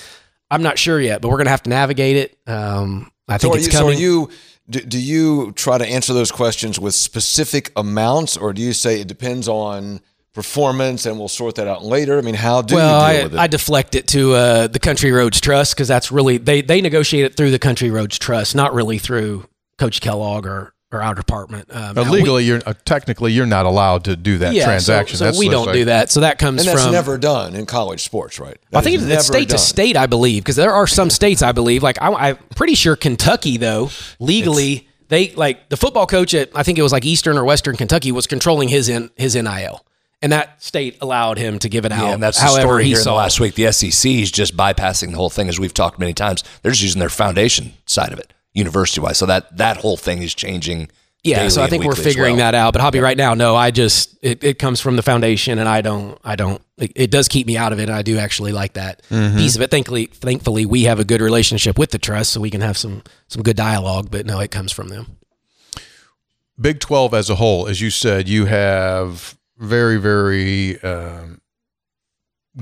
I'm not sure yet, but we're going to have to navigate it. Um, I think are it's you, so you do, do you try to answer those questions with specific amounts, or do you say it depends on performance and we'll sort that out later? I mean, how do well, you deal I, with it? I deflect it to uh, the Country Roads Trust because that's really they they negotiate it through the Country Roads Trust, not really through Coach Kellogg or or our department. Um, Now, now we- legally, you're uh, technically you're not allowed to do that yeah, so- transaction. So, That's we don't like- do that. So that comes and that's from never done in college sports, right? I think it's never state to state, I believe, because there are some states I believe. Like I, I'm pretty sure Kentucky, though, legally they like the football coach at I think it was like Eastern or Western Kentucky was controlling his in his nil, and that state allowed him to give it out. Yeah, and that's the however story he here in the saw. last week. The SEC is just bypassing the whole thing, as we've talked many times. They're just using their foundation side of it, university wise. So that that whole thing is changing. Yeah, daily so I think we're figuring well. that out. But Hoppy, right now, no, I just it, it comes from the foundation, and I don't, I don't. It, it does keep me out of it, and I do actually like that Mm-hmm. piece of it. Thankfully, thankfully, we have a good relationship with the trust, so we can have some some good dialogue. But no, it comes from them. Big 12 as a whole, as you said, you have very, very um,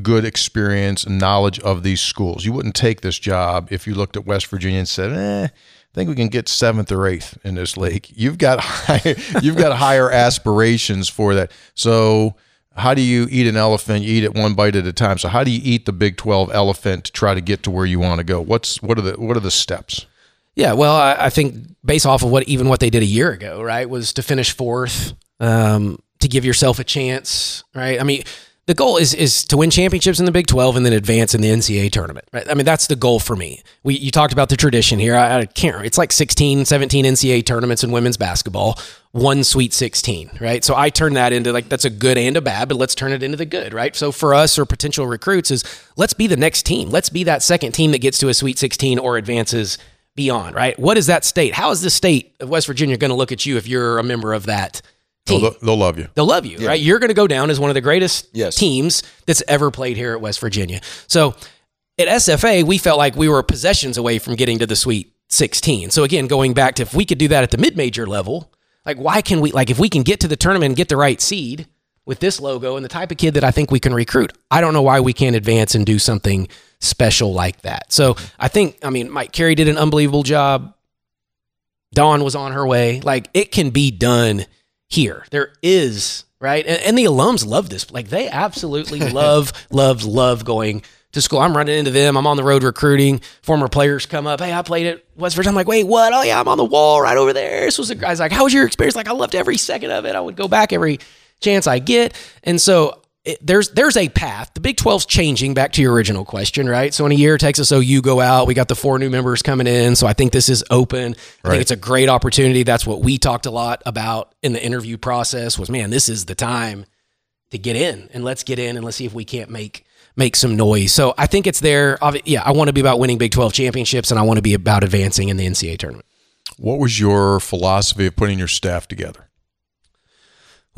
good experience and knowledge of these schools. You wouldn't take this job if you looked at West Virginia and said, eh, I think we can get seventh or eighth in this league. You've got higher, you've got higher aspirations for that. So how do you eat an elephant? You eat it one bite at a time. So how do you eat the Big 12 elephant to try to get to where you want to go? What's what are the what are the steps? Yeah, well, I, I think based off of what even what they did a year ago, right, was to finish fourth, um, to give yourself a chance, right? I mean, the goal is is to win championships in the Big 12 and then advance in the NCAA tournament. Right? I mean, that's the goal for me. We you talked about the tradition here. I, I can't. It's like 16, 17 NCAA tournaments in women's basketball, one Sweet 16, right? So I turn that into like that's a good and a bad, but let's turn it into the good, right? So for us or potential recruits is let's be the next team. Let's be that second team that gets to a Sweet 16 or advances beyond, right? What is that state? How is the state of West Virginia going to look at you if you're a member of that? Team. They'll, they'll love you. They'll love you, right? You're going to go down as one of the greatest Yes. teams that's ever played here at West Virginia. So at SFA, we felt like we were possessions away from getting to the Sweet 16. So again, going back to if we could do that at the mid-major level, like why can we like if we can get to the tournament and get the right seed with this logo and the type of kid that I think we can recruit, I don't know why we can't advance and do something special like that. So I think I mean Mike Carey did an unbelievable job. Dawn was on her way. Like it can be done here. There is, right? And, and the alums love this. Like they absolutely love, love, love going to school. I'm running into them. I'm on the road recruiting. Former players come up. Hey, I played at West Virginia. I'm like, wait, what? Oh yeah, I'm on the wall right over there. This was a guy's like, how was your experience? Like, I loved every second of it. I would go back every chance I get. And so it, there's there's a path. The Big 12's changing. Back to your original question, right? So in a year, Texas OU go out. We got the four new members coming in. So I think this is open. I think it's a great opportunity. That's what we talked a lot about in the interview process. Was man, this is the time to get in, and let's get in and let's see if we can't make make some noise. So I think it's there. Yeah, I want to be about winning Big 12 championships, and I want to be about advancing in the NCAA tournament. What was your philosophy of putting your staff together?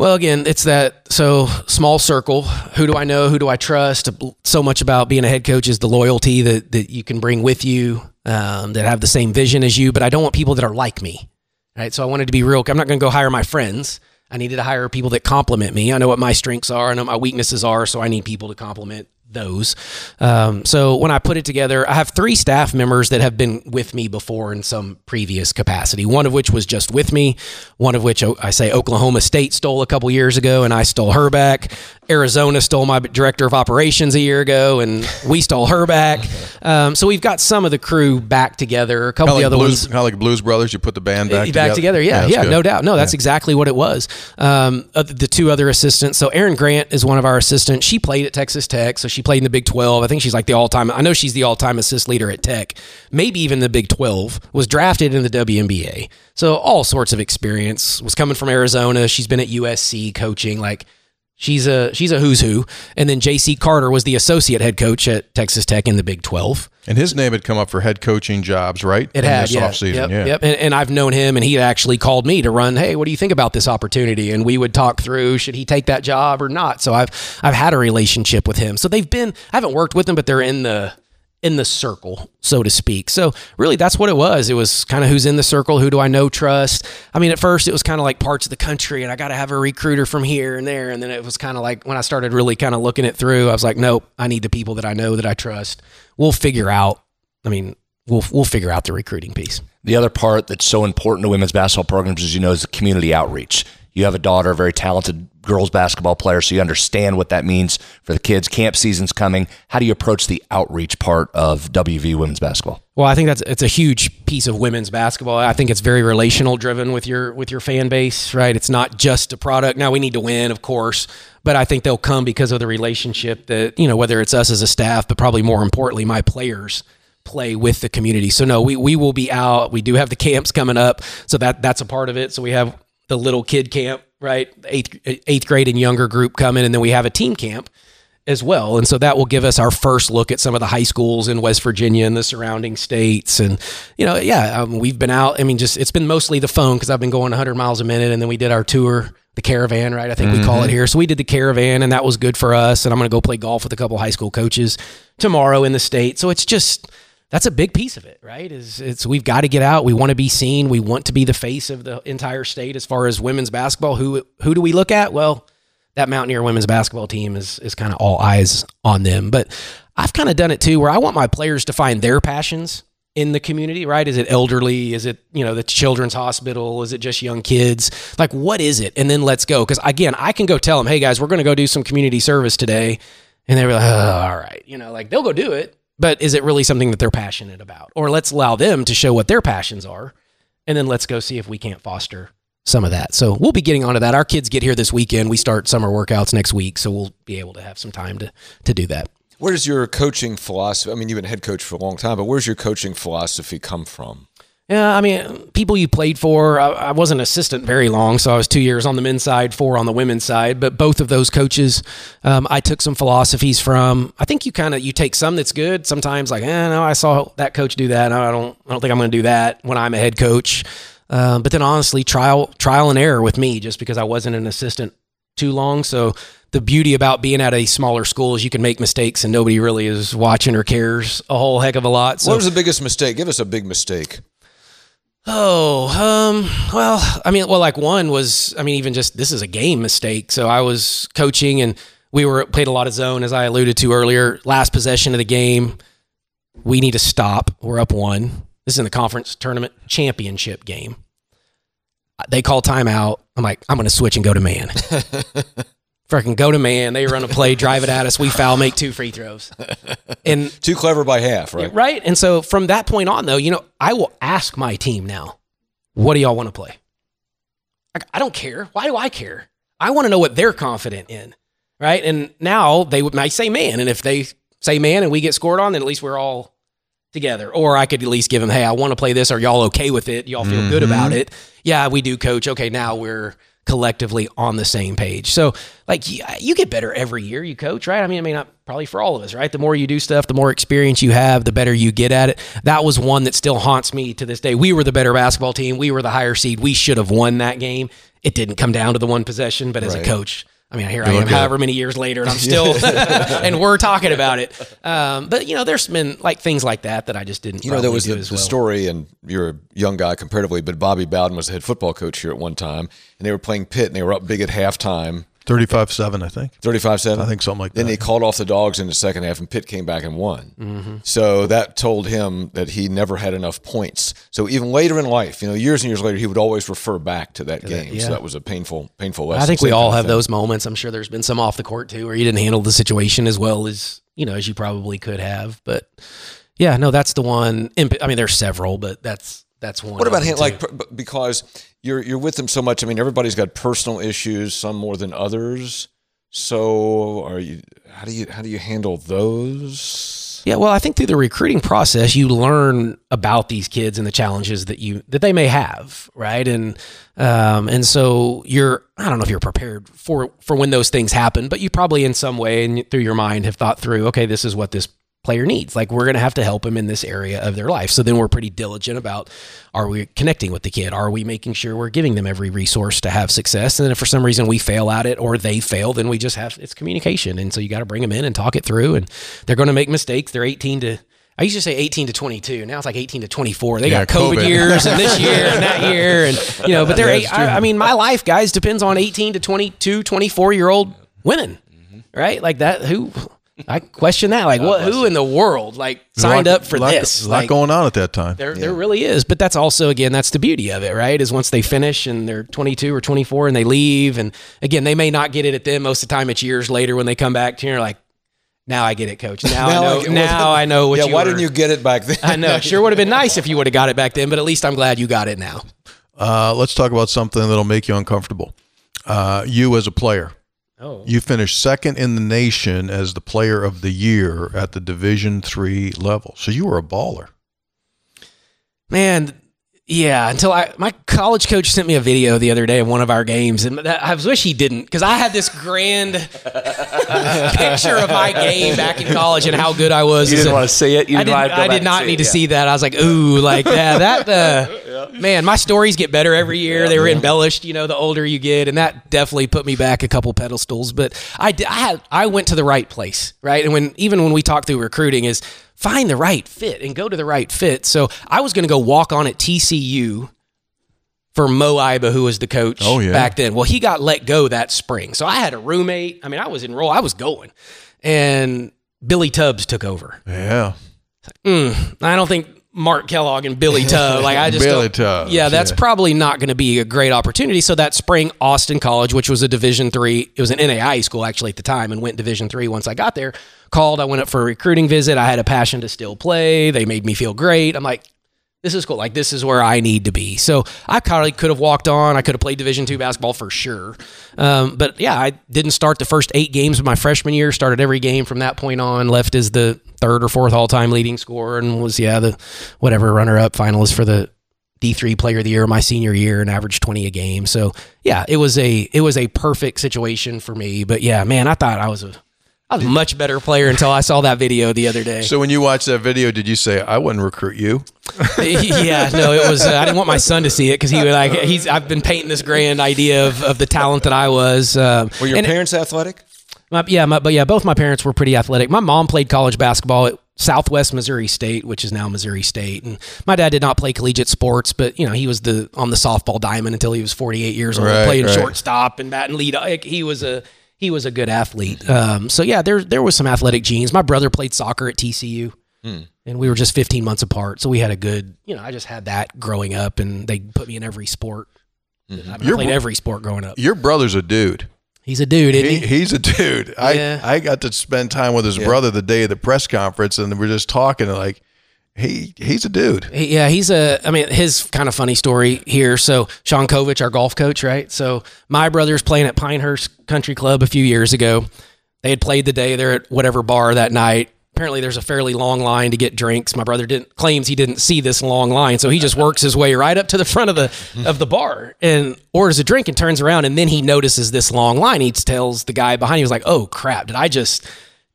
Well, again, it's that so small circle. Who do I know? Who do I trust? So much about being a head coach is the loyalty that that you can bring with you, um, that have the same vision as you. But I don't want people that are like me, right? So I wanted to be real. I'm not going to go hire my friends. I needed to hire people that complement me. I know what my strengths are. I know what my weaknesses are. So I need people to complement those. Um, so when I put it together, I have three staff members that have been with me before in some previous capacity. One of which was just with me. One of which I say Oklahoma State stole a couple years ago, and I stole her back. Arizona stole my director of operations a year ago, and we stole her back. Um, so we've got some of the crew back together. A couple Kind of the like other Blues, ones kind of like Blues Brothers. You put the band back, back, together. Yeah, that's yeah, no doubt. No, that's exactly what it was. Um, uh, the two other assistants. So Erin Grant is one of our assistants. She played at Texas Tech, so she played in the Big Twelve. I think she's like the all-time. I know she's the all-time assist leader at Tech, maybe even the Big Twelve. Was drafted in the WNBA, so all sorts of experience. Was coming from Arizona. She's been at USC coaching. Like she's a she's a who's who. And then J.C. Carter was the associate head coach at Texas Tech in the Big Twelve. And his name had come up for head coaching jobs, right? It In had, this yeah. offseason. Yep, yeah. yep. And, and I've known him, and he actually called me to run. Hey, what do you think about this opportunity? And we would talk through should he take that job or not. So I've I've had a relationship with him. So they've been. I haven't worked with them, but they're in the in the circle, so to speak. So really, that's what it was. It was kind of who's in the circle, who do I know, trust. I mean, at first it was kind of like parts of the country, and I got to have a recruiter from here and there. And then it was kind of like when I started really kind of looking it through, I was like, nope, I need the people that I know that I trust. We'll figure out. I mean, we'll we'll figure out the recruiting piece. The other part that's so important to women's basketball programs, as you know, is the community outreach. You have a daughter, a very talented girls basketball player, so you understand what that means for the kids. Camp season's coming. How do you approach the outreach part of WV women's basketball? Well, I think that's it's a huge piece of women's basketball. I think it's very relational driven with your with your fan base, right? It's not just a product. Now we need to win, of course, but I think they'll come because of the relationship that, you know, whether it's us as a staff, but probably more importantly my players play with the community. So no, we we will be out. We do have the camps coming up, so that that's a part of it. So we have the little kid camp, right? Eighth eighth grade and younger group coming, and then we have a team camp as well. And so that will give us our first look at some of the high schools in West Virginia and the surrounding states. And, you know, yeah, um, we've been out. I mean, just it's been mostly the phone because I've been going 100 miles a minute. And then we did our tour, the caravan, right? I think we call it here. So we did the caravan and that was good for us. And I'm going to go play golf with a couple high school coaches tomorrow in the state. So it's just, that's a big piece of it, right? Is it's we've got to get out. We want to be seen. We want to be the face of the entire state as far as women's basketball. Who who do we look at? Well, that Mountaineer women's basketball team is is kind of all eyes on them. But I've kind of done it too, where I want my players to find their passions in the community, right? Is it elderly? Is it, you know, the children's hospital? Is it just young kids? Like, what is it? And then let's go. Because again, I can go tell them, hey guys, we're going to go do some community service today. And they're like, oh, all right. You know, like they'll go do it. But is it really something that they're passionate about? Or let's allow them to show what their passions are, and then let's go see if we can't foster some of that. So we'll be getting onto that. Our kids get here this weekend. We start summer workouts next week, so we'll be able to have some time to to do that. Where does your coaching philosophy? I mean, you've been head coach for a long time, but where's your coaching philosophy come from? Yeah, I mean, people you played for. I, I wasn't assistant very long, so I was two years on the men's side, four on the women's side. But both of those coaches, um, I took some philosophies from. I think you kind of you take some that's good. Sometimes like, eh, no, I saw that coach do that. I don't, I don't think I'm going to do that when I'm a head coach. Um, but then honestly, trial, trial and error with me, just because I wasn't an assistant too long. So the beauty about being at a smaller school is you can make mistakes and nobody really is watching or cares a whole heck of a lot. So what was the biggest mistake? Give us a big mistake. Oh, um, well, I mean, well, like one was, I mean, even just this is a game mistake. So I was coaching and we were played a lot of zone, as I alluded to earlier. Last possession of the game, we need to stop. We're up one. This is in the conference tournament championship game. They call timeout. I'm like, I'm going to switch and go to man. Freaking go to man. They run a play, drive it at us. We foul, make two free throws. And Too clever by half, right? Right. And so from that point on, though, you know, I will ask my team now, what do y'all want to play? Like, I don't care. Why do I care? I want to know what they're confident in. Right. And now they would might say man. And if they say man and we get scored on, then at least we're all together. Or I could at least give them, hey, I want to play this. Are y'all okay with it? Y'all feel good mm-hmm. about it? Yeah, we do, coach. Okay, now we're collectively on the same page. So, like, you, get better every year you coach, right? I mean, I mean, not probably for all of us, right? The more you do stuff, the more experience you have, the better you get at it. That was one that still haunts me to this day. We were the better basketball team. We were the higher seed. We should have won that game. It didn't come down to the one possession, but as Right. a coach, I mean, here I am, good. however many years later, and I'm still, and we're talking about it. Um, but you know, there's been like things like that that I just didn't. You know, there was the, as the story, and you're a young guy comparatively, but Bobby Bowden was the head football coach here at one time, and they were playing Pitt, and they were up big at halftime, 35 7, I think. 35 7. I think something like that. Then he called off the dogs in the second half, and Pitt came back and won. Mm-hmm. So that told him that he never had enough points. So even later in life, you know, years and years later, he would always refer back to that game. yeah. So that was a painful, painful lesson. I think we all have thing. those moments. I'm sure there's been some off the court too, where you didn't handle the situation as well as you know as you probably could have. But yeah, no, that's the one. I mean, there's several, but that's that's one. What about him? Like too. per- because you're you're with them so much. I mean, everybody's got personal issues, some more than others. So, are you? How do you how do you handle those? Yeah, well, I think through the recruiting process, you learn about these kids and the challenges that you that they may have, right? And um, and so you're I don't know if you're prepared for for when those things happen, but you probably in some way and through your mind have thought through, okay, this is what this player needs. Like we're going to have to help them in this area of their life. So then we're pretty diligent about are we connecting with the kid? Are we making sure we're giving them every resource to have success? And then if for some reason we fail at it or they fail, then we just have it's communication. And so you got to bring them in and talk it through. And they're going to make mistakes. They're 18 to I used to say 18 to 22. Now it's like 18 to 24. They Yeah, got COVID, COVID. years and this year and that year. And, you know, but they're, eight. I, I mean, my life, guys, depends on 18 to 22, 24 year old women, mm-hmm. right? Like that. Who, I question that. Like, what, who in the world, like, signed Lot- up for lot, this? A lot Like, going on at that time. there, there really is. But that's also, again, that's the beauty of it, right? Is once they finish and they're 22 or 24 and they leave. And again, they may not get it at them. Most of the time, it's years later when they come back to you. You're like, now I get it, coach. Now, I know. I get- now I know what yeah, you why were- didn't you get it back then? I know. Sure would have been nice if you would have got it back then, but at least I'm glad you got it now. Uh, let's talk about something that'll make you uncomfortable. Uh, you as a player. Oh. You finished second in the nation as the player of the year at the Division three level. So you were a baller. Man, yeah, until I my college coach sent me a video the other day of one of our games, and that, I wish he didn't because I had this grand picture of my game back in college and how good I was. You didn't a- want to see it. You I, did, wanna go I did not need it, to yeah. see that. I was like, ooh, like yeah, that. Uh, Man, my stories get better every year. they were embellished, you know, the older you get, and that definitely put me back a couple pedestals. But I, did, I had, I went to the right place, right? And when even when we talk through recruiting, is find the right fit and go to the right fit. So I was going to go walk on at TCU for Moe Iba, who was the coach Oh, yeah. back then. Well, he got let go that spring. So I had a roommate. I mean, I was enrolled. I was going. And Billy Tubbs took over. Yeah. Mm, I don't think Mark Kellogg and Billy Tubb. Like I just Billy Tubbs, Yeah, that's yeah. probably not going to be a great opportunity. So that spring, Austin College, which was a Division three, it was an NAIA school actually at the time, and went Division three. Once I got there, called. I went up for a recruiting visit. I had a passion to still play. They made me feel great. I'm like. This is cool. Like this is where I need to be. So I probably could have walked on. I could have played Division two basketball for sure. Um, but yeah, I didn't start the first eight games of my freshman year. Started every game from that point on. Left as the third or fourth all time leading scorer, and was yeah the whatever runner up finalist for the D three Player of the Year my senior year, and averaged twenty a game. So yeah, it was a it was a perfect situation for me. But yeah, man, I thought I was a I was a much better player until I saw that video the other day. So when you watched that video, did you say, I wouldn't recruit you? yeah, no, it was. Uh, I didn't want my son to see it because he would like. He's. I've been painting this grand idea of, of the talent that I was. Um, Were your and- parents athletic? my, yeah, my, but yeah, both my parents were pretty athletic. My mom played college basketball at Southwest Missouri State, which is now Missouri State, and my dad did not play collegiate sports, but you know he was the on the softball diamond until he was 48 years old, Right, playing right. shortstop and bat and lead. Like, he was a he was a good athlete. Um, so yeah, there there was some athletic genes. My brother played soccer at TCU. And we were just 15 months apart, so we had a good, you know. I just had that growing up, and they put me in every sport. I, mean, I played every sport growing up. Your brother's a dude. He's a dude, isn't He, he? he's a dude. Yeah. I I got to spend time with his brother the day of the press conference, and we're just talking. and Like, he he's a dude. Yeah, he's a. I mean, his kind of funny story here. So Sean Covich, our golf coach, right? So my brother's playing at Pinehurst Country Club a few years ago. They had played the day. They're at whatever bar that night. Apparently, there's a fairly long line to get drinks. My brother didn't claims he didn't see this long line, so he just works his way right up to the front of the of the bar and orders a drink and turns around, and then he notices this long line. He tells the guy behind. Him, he was like, "Oh crap! Did I just?"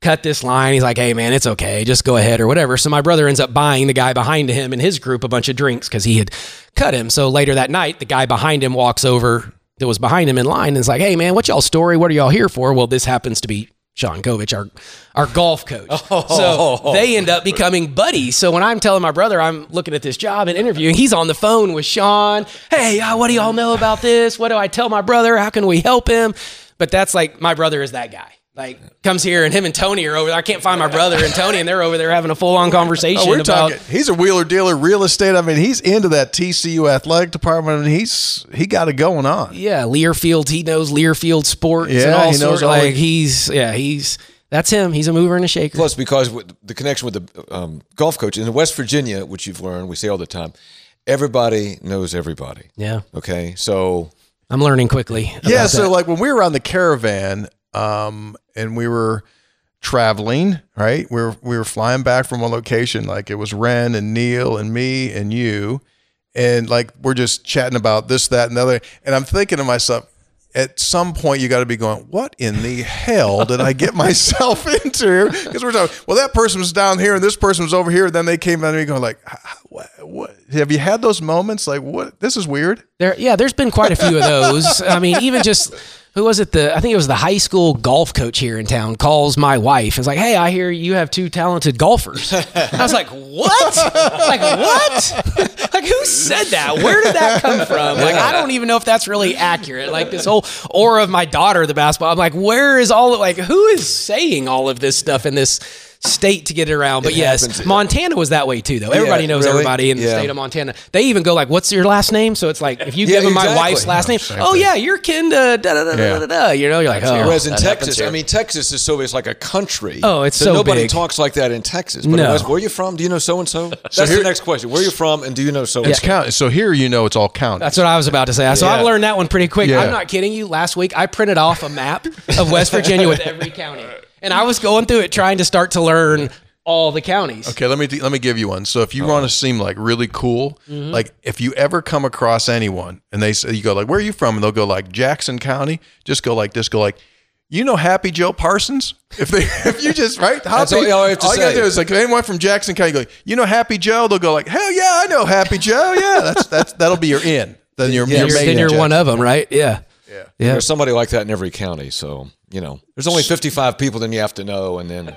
Cut this line. He's like, hey, man, it's okay. Just go ahead or whatever. So my brother ends up buying the guy behind him and his group a bunch of drinks because he had cut him. So later that night, the guy behind him walks over that was behind him in line and is like, hey, man, what's y'all story? What are y'all here for? Well, this happens to be Sean Covich, our, our golf coach. So they end up becoming buddies. So when I'm telling my brother I'm looking at this job and interviewing, he's on the phone with Sean. Hey, uh, what do y'all know about this? What do I tell my brother? How can we help him? But that's like my brother is that guy. Like comes here and him and Tony are over there. I can't find my brother and Tony and they're over there having a full on conversation Oh, we're about talking. He's a wheeler dealer, real estate. I mean, he's into that TCU athletic department, and he's he got it going on. yeah Learfield. He knows Learfield sports and Yeah, all he knows sorts. all Like the- he's yeah he's that's him. He's a mover and a shaker. Plus, because the connection with the um, golf coach in West Virginia, which you've learned, we say all the time, everybody knows everybody. yeah, Okay, so I'm learning quickly. Yeah, so that. like when we were on the caravan, um, and we were traveling, right? We were we were flying back from one location, like it was Wren and Neil and me and you, and like we're just chatting about this, that, and the other. And I'm thinking to myself, at some point you got to be going, what in the hell did I get myself into? Because we're talking, well, that person was down here and this person was over here. And then they came at me going like, "H- h- what, what? Have you had those moments? Like, what? This is weird. There, yeah, there's been quite a few of those. I mean, even just who was it? The I think it was the high school golf coach here in town calls my wife. It's like, hey, I hear you have two talented golfers. I was like, what? like what? like who said that? Where did that come from? Like I don't even know if that's really accurate. Like this whole aura of my daughter, the basketball. I'm like, where is all? Like who is saying all of this stuff in this? State to get it around, but yes, happens. Montana was that way too. Though everybody knows really? everybody in the Yeah. state of Montana. They even go like, "What's your last name?" So it's like if you Yeah, give them my wife's last name, oh thing. yeah, you're kin to da da da da da da. You know, you're like, oh, Whereas in Texas. I mean, Texas is so it's like a country. Oh, it's so nobody big. talks like that in Texas. But No. West, where are you from? Do you know so and so? That's here- the next question. Where are you from, and do you know so and It's so? count. So here you know it's all county. That's what I was about to say. So I've learned that one pretty quick. I'm not kidding you. Last week I printed off a map of West Virginia with every county, and I was going through it trying to start to learn all the counties. Okay, let me let me give you one. So if you want to seem like really cool, Mm-hmm. like if you ever come across anyone and they say you go like, "Where are you from?" and they'll go like Jackson County, just go like this, go like, "You know Happy Joe Parsons?" If they if you just right, That's Happy- all you have to all you gotta say. do is like anyone from Jackson County go, "You know Happy Joe?" They'll go like, "Hell yeah, I know Happy Joe. Yeah, that's that's that'll be your in." Then you're, Yeah, you're you're- made then you're one of them, right? Yeah. Yeah. Yeah. There's somebody like that in every county. So you know, there's only 55 people. Then you have to know, and then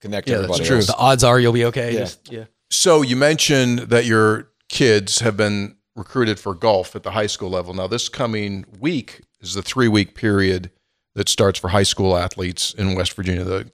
connect Yeah, that's everybody true. else. The odds are you'll be okay. Yeah. Just- yeah. So you mentioned that your kids have been recruited for golf at the high school level. Now, this coming week is the three week period that starts for high school athletes in West Virginia. The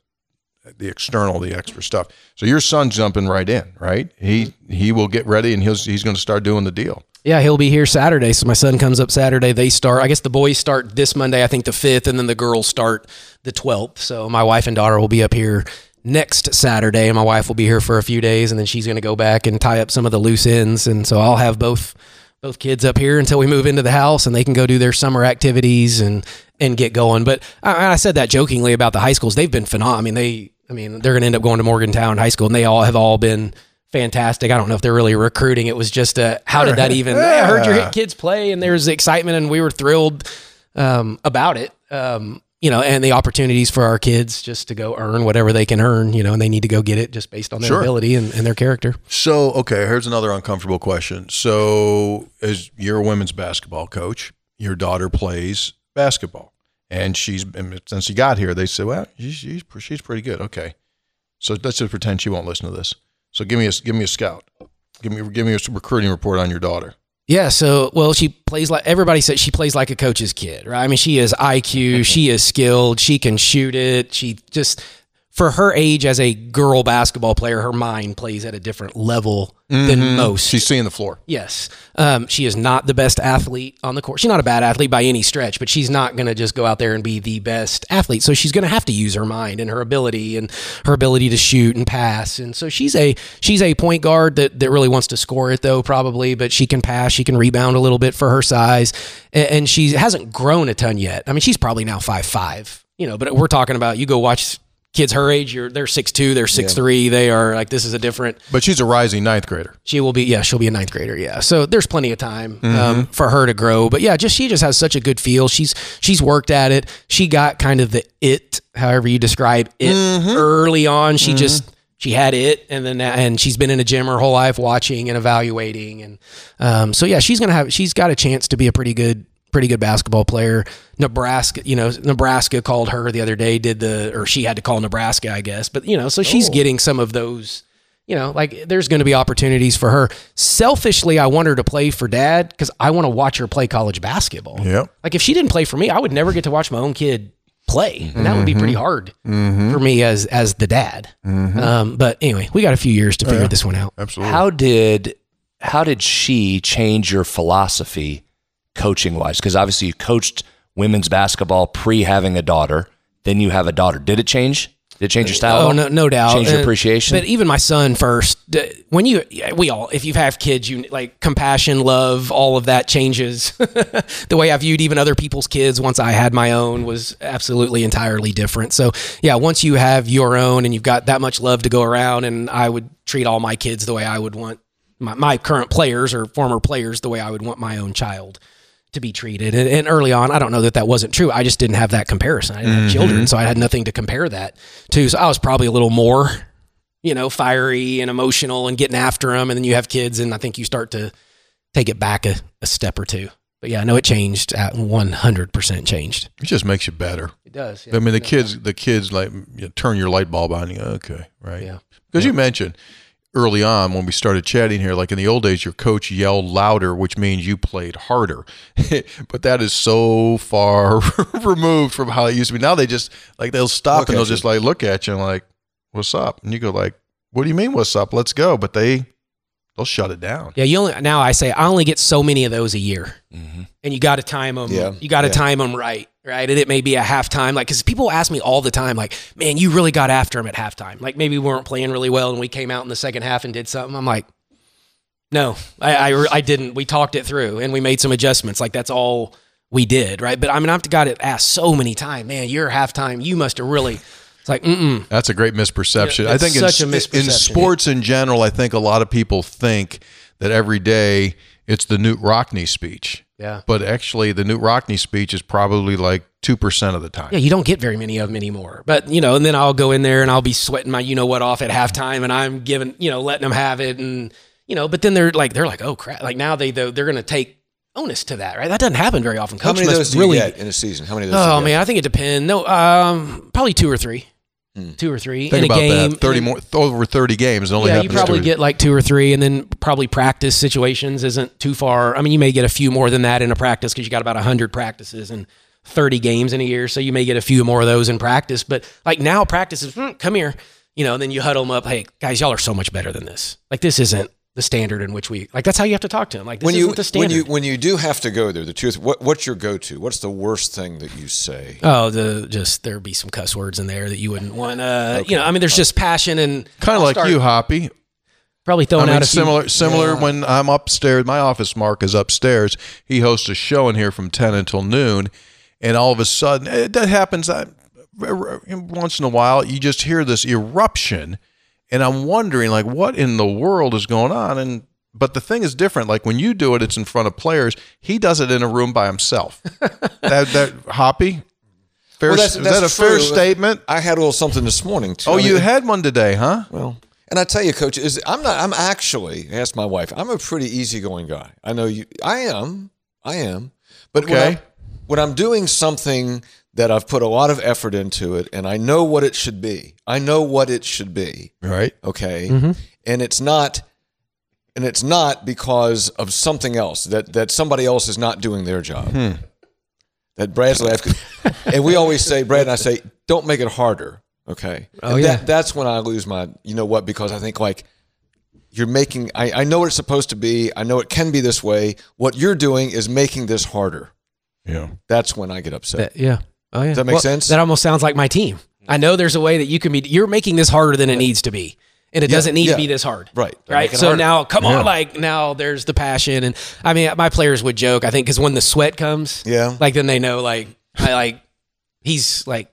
the external, the extra stuff. So your son's jumping right in, right? He he will get ready and he's he's going to start doing the deal. Yeah, he'll be here Saturday. So my son comes up Saturday. They start. I guess the boys start this Monday. I think the fifth, and then the girls start the twelfth. So my wife and daughter will be up here next Saturday, and my wife will be here for a few days, and then she's going to go back and tie up some of the loose ends. And so I'll have both both kids up here until we move into the house, and they can go do their summer activities and and get going. But I, I said that jokingly about the high schools. They've been phenomenal. I mean, they. I mean, they're going to end up going to Morgantown High School, and they all have all been fantastic. I don't know if they're really recruiting. It was just a how did that even? I heard your kids play, and there was excitement, and we were thrilled um, about it. Um, you know, and the opportunities for our kids just to go earn whatever they can earn. You know, and they need to go get it just based on their Sure. ability and, and their character. So, okay, here's another uncomfortable question. So, as you're a women's basketball coach, your daughter plays basketball, and she's since she got here, they said, "Well, she's she's, she's pretty good." Okay, so let's just pretend she won't listen to this. So, give me a give me a scout. Give me give me a recruiting report on your daughter. Yeah, so well, she plays like everybody says she plays like a coach's kid, right? I mean, she is IQ, she is skilled, she can shoot it. She just for her age as a girl basketball player, her mind plays at a different level than most. She's seeing the floor. Yes. Um, she is not the best athlete on the court. She's not a bad athlete by any stretch, but she's not going to just go out there and be the best athlete. So she's going to have to use her mind and her ability and her ability to shoot and pass. And so she's a she's a point guard that, that really wants to score it though probably, but she can pass, she can rebound a little bit for her size, and, and she hasn't grown a ton yet. I mean, she's probably now five five. You know, but we're talking about you go watch kids her age. You're they're six two, they're six three. They are like this is a different But she's a rising ninth grader. she will be, yeah, she'll be a ninth grader, yeah. So there's plenty of time um, for her to grow. But yeah, just she just has such a good feel. She's she's worked at it. She got kind of the it, however you describe it, early on. She just she had it, and then and she's been in a gym her whole life, watching and evaluating, and um, so yeah, she's gonna have she's got a chance to be a pretty good pretty good basketball player. Nebraska, you know, Nebraska called her the other day, did the or she had to call Nebraska, I guess. But you know, so she's oh. getting some of those you know, like there's going to be opportunities for her. Selfishly, I want her to play for dad because I want to watch her play college basketball. Yeah. Like if she didn't play for me, I would never get to watch my own kid play, and that would be mm-hmm. pretty hard mm-hmm. for me as as the dad. Mm-hmm. Um, but anyway, we got a few years to oh, figure this one out. Absolutely. How did how did she change your philosophy coaching wise? Because obviously you coached women's basketball pre having a daughter, then you have a daughter. Did it change? Did it change your style? Oh no, no doubt. Change your Uh, appreciation. But even my son first, when you, we all, if you have kids, you like compassion, love, all of that changes. the way I viewed even other people's kids once I had my own was absolutely entirely different. So yeah, once you have your own and you've got that much love to go around, and I would treat all my kids the way I would want my, my current players or former players the way I would want my own child to be treated. And, and early on, I don't know that that wasn't true. I just didn't have that comparison. I didn't have mm-hmm. children, so I had nothing to compare that to. So I was probably a little more, you know, fiery and emotional and getting after them. And then you have kids, and I think you start to take it back a, a step or two. But yeah, I know it changed. At 100% changed. It just makes you better. It does. I mean, the kids, the kids like you turn your light bulb on. You go, okay, right? Yeah. Because you mentioned early on when we started chatting here, like in the old days, your coach yelled louder, which means you played harder. but that is so far removed from how it used to be. Now they just like they'll stop Look and they'll you. just like look at you and like, "What's up?" And you go like, "What do you mean, what's up? Let's go." But they they'll shut it down. Yeah, you only now I say I only get so many of those a year, mm-hmm. and you got to time them. Yeah, you got to yeah. time them right, right. And it may be a halftime, like because people ask me all the time, like, "Man, you really got after him at halftime." Like maybe we weren't playing really well, and we came out in the second half and did something. I'm like, no, I I, I didn't. We talked it through, and we made some adjustments. Like that's all we did, right? But I mean, I've got it asked so many times, man. You're halftime. You must have really. It's like, mm-mm. That's a great misperception. Yeah, I it's think such in, a misperception. in sports in general, I think a lot of people think that every day it's the Knute Rockne speech. Yeah. But actually, the Knute Rockne speech is probably like 2% of the time. Yeah, you don't get very many of them anymore. But you know, and then I'll go in there and I'll be sweating my you know what off at halftime, and I'm giving you know letting them have it, and you know, but then they're like they're like oh crap, like now they they're, they're gonna take onus to that, right? That doesn't happen very often. How many of those do really. you get in a season? How many of those? do Oh you man, I think it depends. No, um, probably two or three, two or three Think in a about game. that. 30 more, over 30 games. It only Yeah, you probably get like two or three, and then probably practice situations isn't too far. I mean, you may get a few more than that in a practice because you got about hundred practices, and 30 games in a year, so you may get a few more of those in practice. But like now, practice is "Mm, come here, you know. and Then you huddle them up. Hey, guys, y'all are so much better than this. Like this isn't the standard in which we like. That's how you have to talk to them. Like this when isn't you the when you when you do have to go there, the truth. What what's your go to? What's the worst thing that you say? Oh, the just there'd be some cuss words in there that you wouldn't want. Uh, You know, I mean, there's just passion and Kind of like start you, Hoppy. Probably I throwing mean, out a few- similar, similar. When I'm upstairs, my office Mark is upstairs. He hosts a show in here from ten until noon, and all of a sudden, it, that happens. I, once in a while, you just hear this eruption, and I'm wondering, like, what in the world is going on? And but the thing is different. Like when you do it, it's in front of players. He does it in a room by himself. that that Hoppy. Fair, Well, that's- is that's that a fair statement? I had a little something this morning too. Oh, I you mean- had one today, huh? Well, and I tell you, Coach, is I'm not. I'm actually. Ask my wife. I'm a pretty easygoing guy. I know you. I am. I am. But when, I'm, when I'm doing something that I've put a lot of effort into it, and I know what it should be. I know what it should be. Right. Okay. Mm-hmm. And it's not. And it's not because of something else that that somebody else is not doing their job. Hmm. That Brad's laughing. and we always say, Brad and I say, don't make it harder. Okay. Oh, And yeah. That, that's when I lose my, you know what? Because I think like you're making, I, I know what it's supposed to be. I know it can be this way. What you're doing is making this harder. Yeah. That's when I get upset. That- yeah. Oh yeah. Does that make sense? That almost sounds like my team. I know there's a way that you can be. You're making this harder than it needs to be, and it Yeah, doesn't need yeah. to be this hard. Right. They're Right. So harder. now, come Yeah. on, like now there's the passion, and I mean, my players would joke. I think because when the sweat comes, Yeah. like then they know, like I like he's like,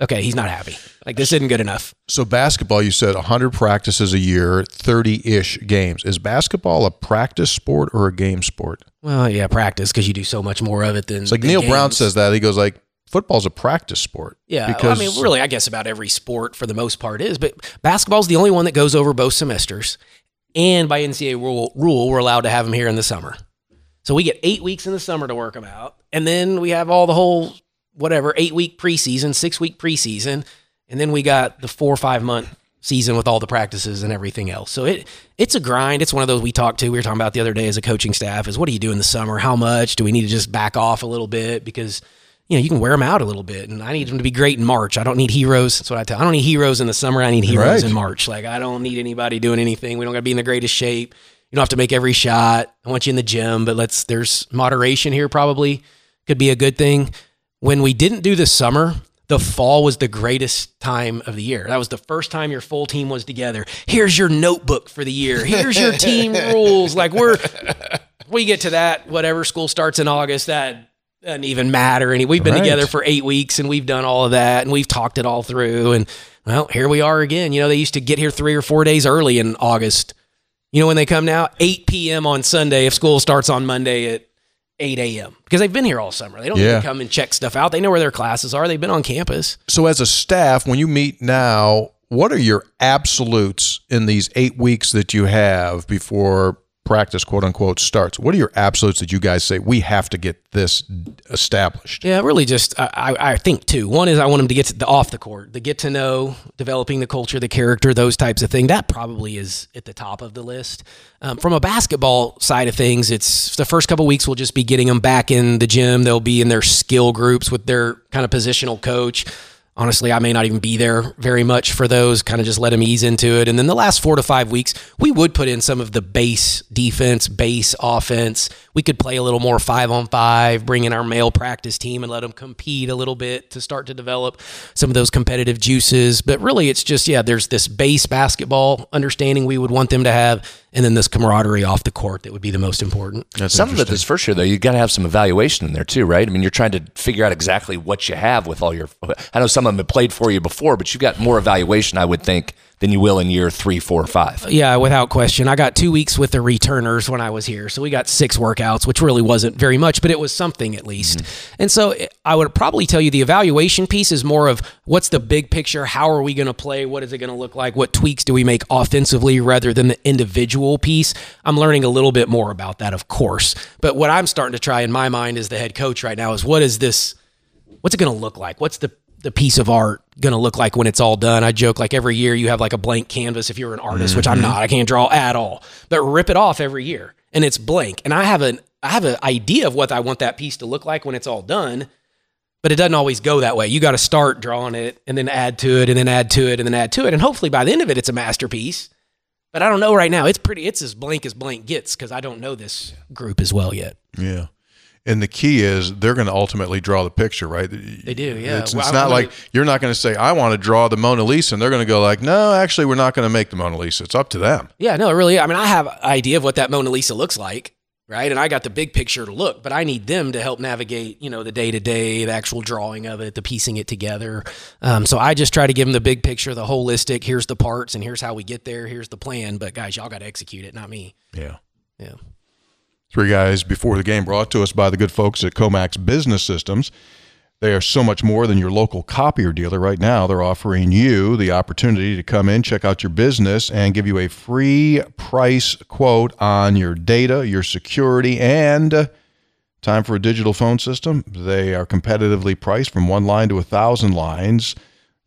okay, he's not happy. Like this isn't good enough. So basketball, you said 100 practices a year, 30-ish games. Is basketball a practice sport or a game sport? Well, yeah, practice because you do so much more of it than It's like than Neil Brown says that. He goes like, football's a practice sport. Yeah, because I mean, really, I guess about every sport for the most part is, but basketball's the only one that goes over both semesters, and by NCAA rule, rule, we're allowed to have them here in the summer. So we get eight weeks in the summer to work them out, and then we have all the whole whatever eight week preseason, six week preseason, and then we got the four or five month season with all the practices and everything else. So it it's a grind. It's one of those we talked to. We were talking about the other day as a coaching staff is what do you do in the summer? How much do we need to just back off a little bit because you know you can wear them out a little bit, and I need them to be great in March. I don't need heroes. That's what I tell. I don't need heroes in the summer. I need heroes Right. in March. Like I don't need anybody doing anything. We don't got to be in the greatest shape. You don't have to make every shot. I want you in the gym, but let's there's moderation here probably could be a good thing. When we didn't do the summer, the fall was the greatest time of the year. That was the first time your full team was together. Here's your notebook for the year. Here's your team rules. Like we're we get to that whatever school starts in August that doesn't even matter. And we've been Right. together for eight weeks and we've done all of that and we've talked it all through. And well, here we are again. You know, they used to get here three or four days early in August. You know when they come now? 8 p.m. on Sunday if school starts on Monday at 8 a.m. because they've been here all summer. They don't need Yeah. to come and check stuff out. They know where their classes are. They've been on campus. So as a staff, when you meet now, what are your absolutes in these eight weeks that you have before practice, quote unquote, starts? What are your absolutes that you guys say we have to get this established? Yeah, really just I, I think two. One is I want them to get to the off the court, the get to know, developing the culture, the character, those types of things. That probably is at the top of the list. Um, from a basketball side of things, it's the first couple weeks we'll just be getting them back in the gym. They'll be in their skill groups with their kind of positional coach. Honestly, I may not even be there very much for those, kind of just let them ease into it. And then the last four to five weeks, we would put in some of the base defense, base offense. We could play a little more five on five, bring in our male practice team and let them compete a little bit to start to develop some of those competitive juices. But really, it's just, yeah, there's this base basketball understanding we would want them to have, and then this camaraderie off the court that would be the most important. Some of it this first year, though, you got to have some evaluation in there too, right? I mean, you're trying to figure out exactly what you have with all your. I know some of them have played for you before, but you've got more evaluation, I would think, than you will in year three, four, five. Yeah, without question. I got two weeks with the returners when I was here. So we got six workouts, which really wasn't very much, but it was something at least. Mm-hmm. And so eh, I would probably tell you the evaluation piece is more of what's the big picture? How are we going to play? What is it going to look like? What tweaks do we make offensively rather than the individual piece? I'm learning a little bit more about that, of course. But what I'm starting to try in my mind as the head coach right now is what is this? what's it going to look like? What's the the piece of art going to look like when it's all done? I joke like every year you have like a blank canvas if you're an artist, which I'm mm-hmm. not. I can't draw at all. But rip it off every year and it's blank. And I have an I have an idea of what I want that piece to look like when it's all done. but it doesn't always go that way. You got to start drawing it and then add to it and then add to it and then add to it. And hopefully by the end of it, it's a masterpiece. But I don't know right now. It's pretty, it's as blank as blank gets because I don't know this group as well yet. Yeah. And the key is they're going to ultimately draw the picture, right? They do, yeah. It's, Well, it's not like you're not going to say, I want to draw the Mona Lisa. And they're going to go like, no, actually, we're not going to make the Mona Lisa. It's up to them. Yeah, no, really. I mean, I have an idea of what that Mona Lisa looks like, right? And I got the big picture to look, but I need them to help navigate, you know, the day to day, the actual drawing of it, the piecing it together. Um, so I just try to give them the big picture, the holistic. Here's the parts, and here's how we get there. Here's the plan. But guys, y'all got to execute it, not me. Yeah. Yeah. Three guys before the game brought to us by the good folks at Comax Business Systems. They are so much more than your local copier dealer. Right now, they're offering you the opportunity to come in, check out your business, and give you a free price quote on your data, your security, and uh, time for a digital phone system. They are competitively priced from one line to a thousand lines.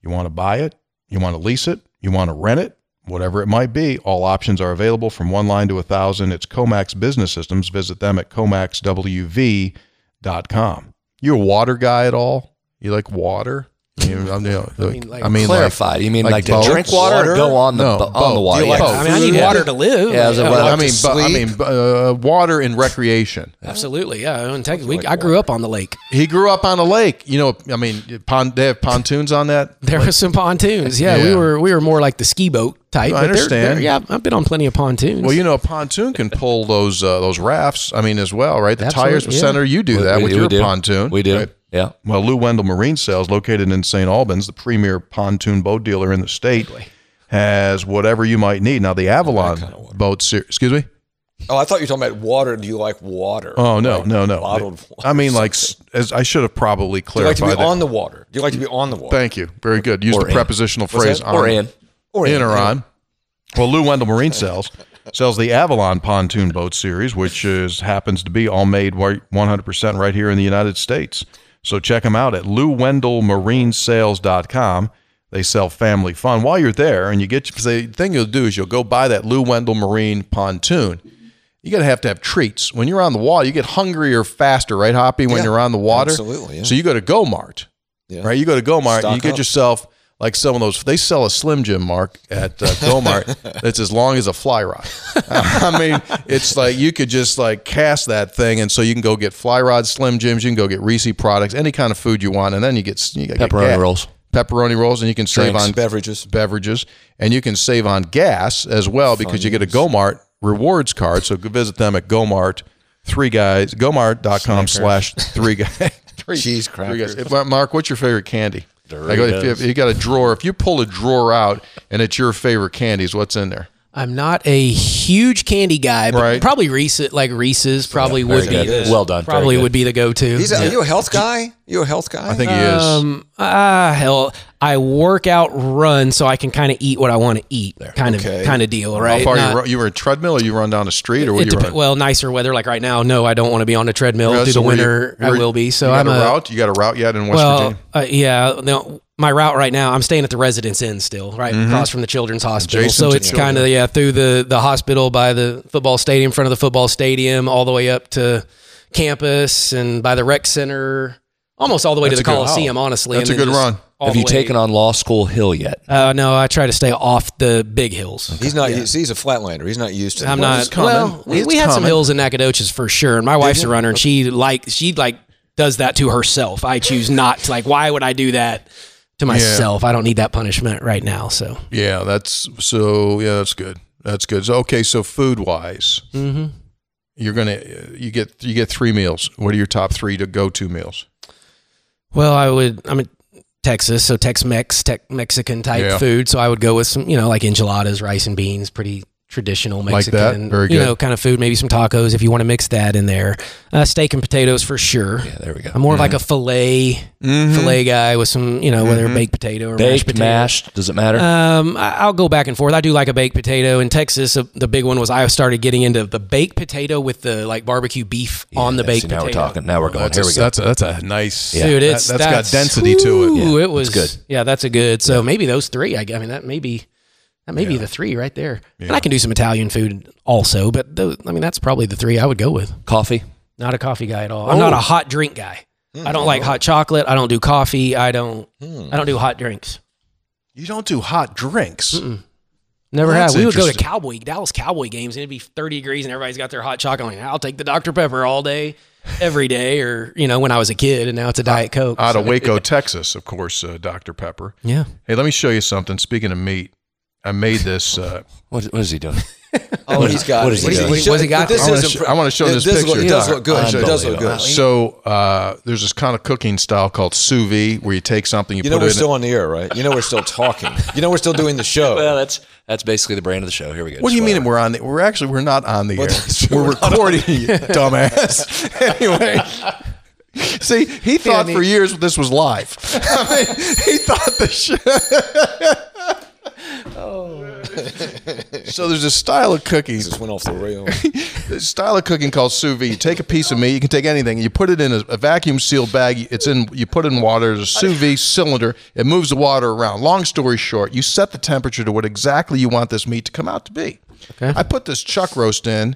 You want to buy it, you want to lease it, you want to rent it, whatever it might be. All options are available from one line to a thousand. It's Comax Business Systems. Visit them at comaxwv.com. You a water guy at all? You like water? You know, I'm, you know, I mean, like- I mean, like, you mean like like, to both? drink water, Water? or go on the No, bo- on the water? Do like yeah. I mean, I need Food. water to live. Yeah, I Yeah, well, I like mean, to bu- I mean, uh, water in recreation. absolutely. Yeah. In Texas, we, I grew up on the lake. He grew up on a lake. You know, I mean, pon- they have pontoons on that. There were some pontoons. Yeah, Yeah. we were we were more like the ski boat type. I but they're- understand. they're- yeah, I've been on plenty of pontoons. Well, you know, a pontoon can pull those uh, those rafts. I mean, as well, right? The Absolutely, tires yeah. center, you do that with your pontoon. We do. Right? Yeah. Well, Lou Wendell Marine Sales, located in St. Albans, the premier pontoon boat dealer in the state, has whatever you might need. Now, the Avalon boat series, excuse me. Oh, I thought you were talking about water. Do you like water? Oh no, Like no, no. Bottled water. I mean, like as I should have probably Do you like to clarified be that. on the water? Do you like to be on the water? Thank you. Very good. Use Or the in. prepositional phrase on. Or in. Or in or on. Well, Lou Wendell Marine Sales sells the Avalon pontoon boat series, which is happens to be all made right- 100% right here in the United States. So check them out at louwendellmarinesales.com. They sell family fun. While you're there, and you get because the thing you'll do is you'll go buy that Lou Wendell Marine pontoon. You gotta have to have treats. When you're on the water, you get hungrier faster, right, Hoppy? When Yeah, you're on the water, absolutely, yeah. So you go to Go Mart, Yeah. right? You go to Go Mart, and you get up. yourself like some of those. They sell a Slim Jim Mark at uh, Go that's as long as a fly rod. I mean, it's like you could just like cast that thing, and so you can go get fly rod Slim Jims. You can go get Reese products, any kind of food you want, and then you get you get Pepperoni gas- rolls. pepperoni rolls, and you can save Drinks, on beverages. beverages, and you can save on gas as well because you get a GoMart rewards card. So go visit them at GoMart. Three guys, GoMart.com slash three guys. Three, Cheese three guys. crackers. Mark, what's your favorite candy? Like, if, you, if you got a drawer, if you pull a drawer out and it's your favorite candies, what's in there? I'm not a huge candy guy, but Right. probably Reese, like Reese's, probably would be good. the, Well done. Probably would be the go-to. He's a, Are you a health guy? You a health guy? I think he is. Um, ah, hell, I work out, run, so I can kind of eat what I want to eat, kind Okay. of, kind of deal, How right? far Not- you, run, you were a treadmill or you run down the street or what it you dep- well, nicer weather like right now. No, I don't want to be on the treadmill Yeah, through so the were you- winter. I will be. So you got I'm a a, route. You got a route yet in West well, Virginia? uh, yeah. No, my route right now, I'm staying at the Residence Inn still, right across from the Children's Hospital. Mm-hmm. Adjacent so it's kind of yeah through the the hospital by the football stadium, front of the football stadium, all the way up to campus and by the rec center, almost all the way That's to the Coliseum. Honestly, That's a good just run. All Have the you way- taken on Law School Hill yet? Uh, no, I try to stay off the big hills. he's not. He's, he's a flatlander. He's not used to. I'm Well, not. it's coming. Well, we, we had some hills in Nacogdoches for sure, and my wife's a runner, and she like she like does that to herself. I choose not to. Like, why would I do that to myself? I don't need that punishment right now. So Yeah, that's so. Yeah, that's good. That's good. So okay, so food wise, Mm-hmm. you're gonna you get you get three meals. What are your top three to go to meals? Well, I would. I'm in Texas, so Tex-Mex, tech Mexican type Yeah. food. So I would go with some, you know, like enchiladas, rice and beans, pretty traditional Like that? Mexican, Very you know, kind of food. Maybe some tacos if you want to mix that in there. Uh, steak and potatoes for sure. Yeah, there we go. I'm more of like a fillet Mm-hmm. fillet guy with some, you know, whether baked potato or mashed potato. mashed, does it matter? Um, I- I'll go back and forth. I do like a baked potato. In Texas, uh, the big one was I started getting into the baked potato with the like barbecue beef on the baked see, now potato. we're talking. Now we're going. That's Here a, we go. That's a, that's a nice. Dude, it's that, has got density to it. Ooh, Yeah, it was good. Yeah, that's a good. So maybe those three. I, I mean, that may be that may be the three right there. And I can do some Italian food also, but those, I mean, that's probably the three I would go with. Coffee. Not a coffee guy at all. I'm not a hot drink guy. I don't like hot chocolate. I don't do coffee. I don't. I don't do hot drinks. You don't do hot drinks. Never Well, have. We would go to. Cowboy Dallas Cowboy games and it'd be 30 degrees and everybody's got their hot chocolate. I'm like, I'll take the Dr Pepper all day, every day, or you know when I was a kid and now it's a Diet Coke. Out of Waco, Texas, of course, uh, Dr. Pepper. yeah. Hey, let me show you something. Speaking of meat, I made this. Uh, What, what is he doing? Oh, he's got what it. is he He's- doing? he's- What's he got This I wanna is sh- I wanna show it this does picture. Look, it does look good. It does look good. so uh, there's this kind of cooking style called sous vide, where you take something, you, You know put we're it in. still on the air, right? You know we're still talking. You know we're still doing the show. Well, that's that's basically the brand of the show. Here we go. what do you mean we're on? The, we're actually we're not on the air. that's We're recording, you dumbass. anyway. See, he thought for years this was live. I mean, he thought the show. Oh. So there's a style of cooking. Just went off the rail. There's a style of cooking called sous vide. You take a piece of meat, you can take anything, you put it in a, a vacuum sealed bag. It's in. You put it in water. There's a sous vide cylinder. It moves the water around. Long story short, you set the temperature to what exactly you want this meat to come out to be. Okay. I put this chuck roast in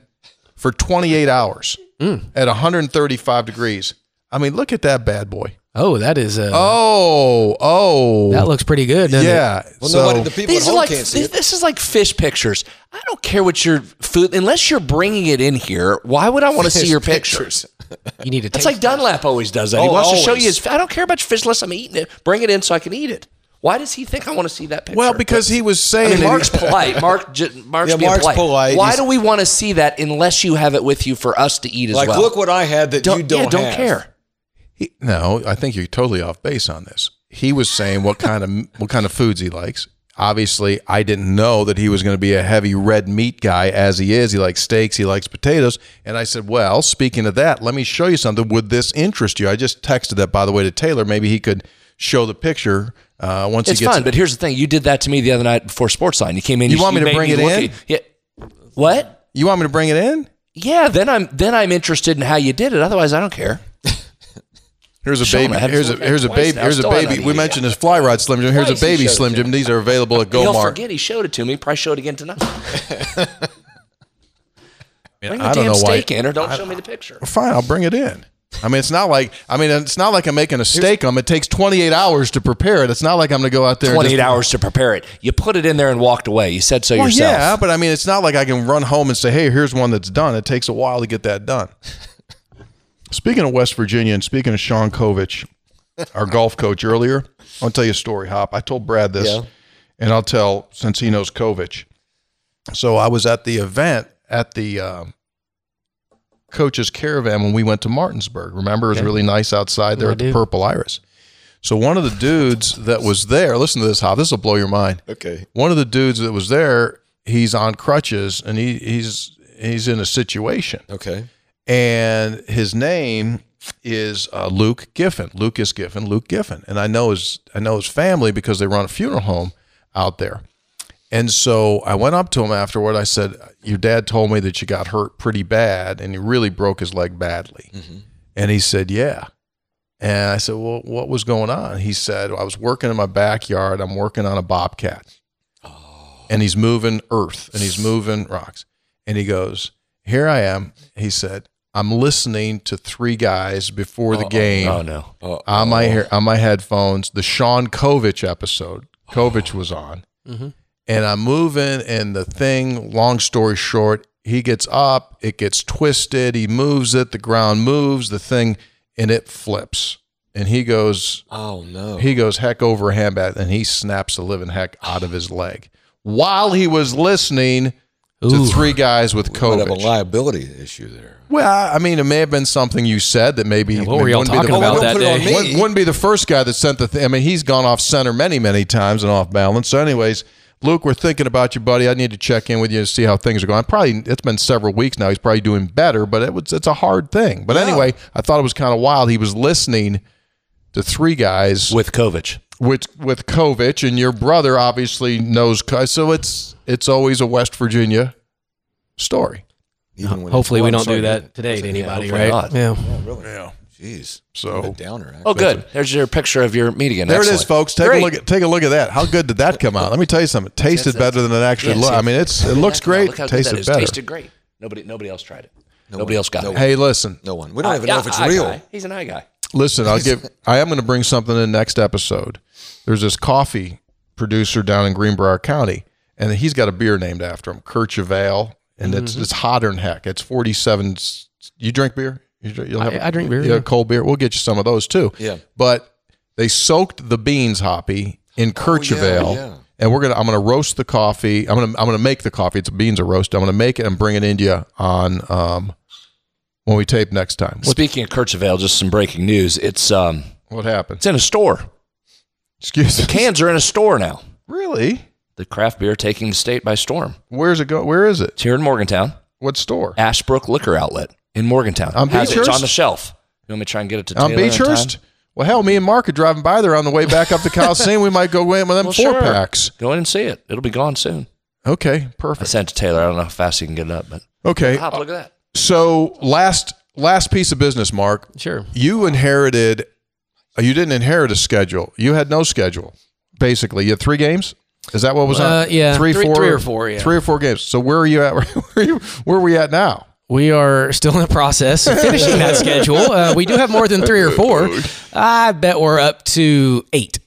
for 28 hours mm. at 135 degrees. I mean, look at that bad boy. Oh, that is. a. Oh, oh, that looks pretty good. doesn't it? yeah. Well, so nobody, the people These at are like can't see this, it. this is like fish pictures. I don't care what your food unless you're bringing it in here. Why would I want to see your pictures? You need to. It's like Dunlap always does that. he Oh, wants to show you his. I don't care about your fish unless I'm eating it. Bring it in so I can eat it. Why does he think I want to see that picture? well, because he was I saying mean, Mark's polite. Mark, j- Mark's Yeah, being Mark's polite. polite. Why He's- do we want to see that unless you have it with you for us to eat as Like, well? Like, look what I had that don't, you don't yeah, don't have. care. He, no, I think you're totally off base on this. He was saying what kind of what kind of foods he likes. Obviously, I didn't know that he was going to be a heavy red meat guy as he is. He likes steaks, he likes potatoes, and I said, "Well, speaking of that, let me show you something. Would this interest you?" I just texted that by the way to Taylor. Maybe he could show the picture uh, once It's he gets fine, but here's the thing: you did that to me the other night before Sportsline. You came in. You want me to bring it in? Yeah. What? You want me to bring it in? Yeah. Then I'm then I'm interested in how you did it. Otherwise, I don't care. Here's a baby. I Here's a here's a baby. Here's a baby. We mentioned yet. his fly rod Slim Jim. Here's a baby Slim Jim. These are available at He'll Gomart. forget he showed it to me. Probably show it again tonight. Bring the I don't damn know why. steak in, or don't show me the picture. Fine, I'll bring it in. I mean, it's not like I mean, it's not like I'm making a steak. Um, it takes 28 hours to prepare it. It's not like I'm going to go out there. and 28 just- hours to prepare it. You put it in there and walked away. You said so Well, yourself. yeah, but I mean, it's not like I can run home and say, "Hey, here's one that's done." It takes a while to get that done. Speaking of West Virginia and speaking of Sean Covich, our golf coach earlier, I'll tell you a story. Hop. I told Brad this, Yeah. and I'll tell since he knows Covich. So I was at the event at the um, coach's caravan when we went to Martinsburg. Remember, it was really nice outside there I at the. Purple Iris. So one of the dudes that was there, listen to this, Hop. This will blow your mind Okay. one of the dudes that was there, he's on crutches and he, he's he's in a situation, Okay. And his name is uh, Luke Giffen, Lucas Giffen, Luke Giffen, and I know his I know his family because they run a funeral home out there. And so I went up to him afterward. I said, "Your dad told me that you got hurt pretty bad, and he really broke his leg badly." And he said, "Yeah." And I said, "Well, what was going on?" He said, "I was working in my backyard. I'm working on a bobcat, and he's moving earth and he's moving rocks." And he goes, "Here I am." He said, "I'm listening to three guys before the oh, game Oh no. on my hair, on my headphones. The Sean Covich episode, Covich oh. was on, mm-hmm. and I'm moving, and the thing. Long story short, he gets up, it gets twisted, he moves it, the ground moves, the thing, and it flips, and he goes, Oh no. he goes heck over a handbag, and he snaps the living heck out of his leg while he was listening to three guys with Might have a liability issue there. Well, I mean, it may have been something you said that maybe what were y'all wouldn't the- talking about don't that put it on day? wouldn't, wouldn't be the first guy that sent the thing. I mean, he's gone off center many, many times and off balance. So, anyways, Luke, we're thinking about you, buddy. I need to check in with you to see how things are going. Probably it's been several weeks now. He's probably doing better, but it was it's a hard thing. But anyway, I thought it was kind of wild. He was listening to three guys With Covich. with with Covich, and your brother obviously knows. So it's it's always a West Virginia story. Even uh, when Hopefully, we don't do that today to anybody, hopefully right? not. Yeah. Yeah, really. Yeah. Jeez. So- a downer. Actually. Oh, good. There's your picture of your meat again. There it is, Excellent. folks. Take Great. a look at take a look at that. How good did that come out? Let me tell you something. It tasted That's- better than it actually Yeah, looked. see, I mean, it's it looks great. Look how good that tasted is. better. Tasted great. Nobody, nobody else tried it. No nobody else got no it. one. Hey, listen. No one. We don't even know if it's eye real. guy. He's an eye guy. Listen, I'll give. I am going to bring something in next episode. There's this coffee producer down in Greenbrier County, and he's got a beer named after him, Kercheval, and Mm-hmm. it's it's hotter than heck. It's 47. You drink beer? You drink, you'll have I- I drink beer, Yeah, yeah. cold beer. We'll get you some of those too. Yeah. But they soaked the beans, Hoppy, in Kercheval. Oh, yeah. And we're gonna. I'm gonna roast the coffee. I'm gonna. I'm gonna make the coffee. It's beans are roasted. I'm gonna make it and bring it into you on um when we tape next time. What, Speaking of Kercheval, just some breaking news. It's um, what happened? it's in a store. Excuse me. Cans are in a store now. Really? The craft beer taking the state by storm. Where's it go? Where is it? It's here in Morgantown. What store? Ashebrook Liquor Outlet in Morgantown. On Has it. It's Beechurst? on the shelf. You want me to try and get it to On Taylor in Beechurst? Well, hell, me and Mark are driving by there on the way back up to Coliseum. we might go in with them Well, four sure. packs. Go in and see it. It'll be gone soon. Okay, perfect. I sent it to Taylor. I don't know how fast he can get it up, but Okay, Pop, look at that. so last last piece of business, Mark. Sure. You inherited. uh, You didn't inherit a schedule. You had no schedule. Basically, you had three games. Is that what was on? Uh, yeah, three, three- four, three or four, yeah. three or four games. So where are you at? Where are you? Where are we at now? We are still in the process of finishing that schedule. Uh, we do have more than three or four. I bet we're up to eight,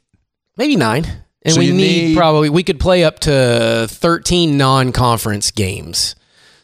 maybe nine. And So we need, need- probably, we could play up to 13 non conference games.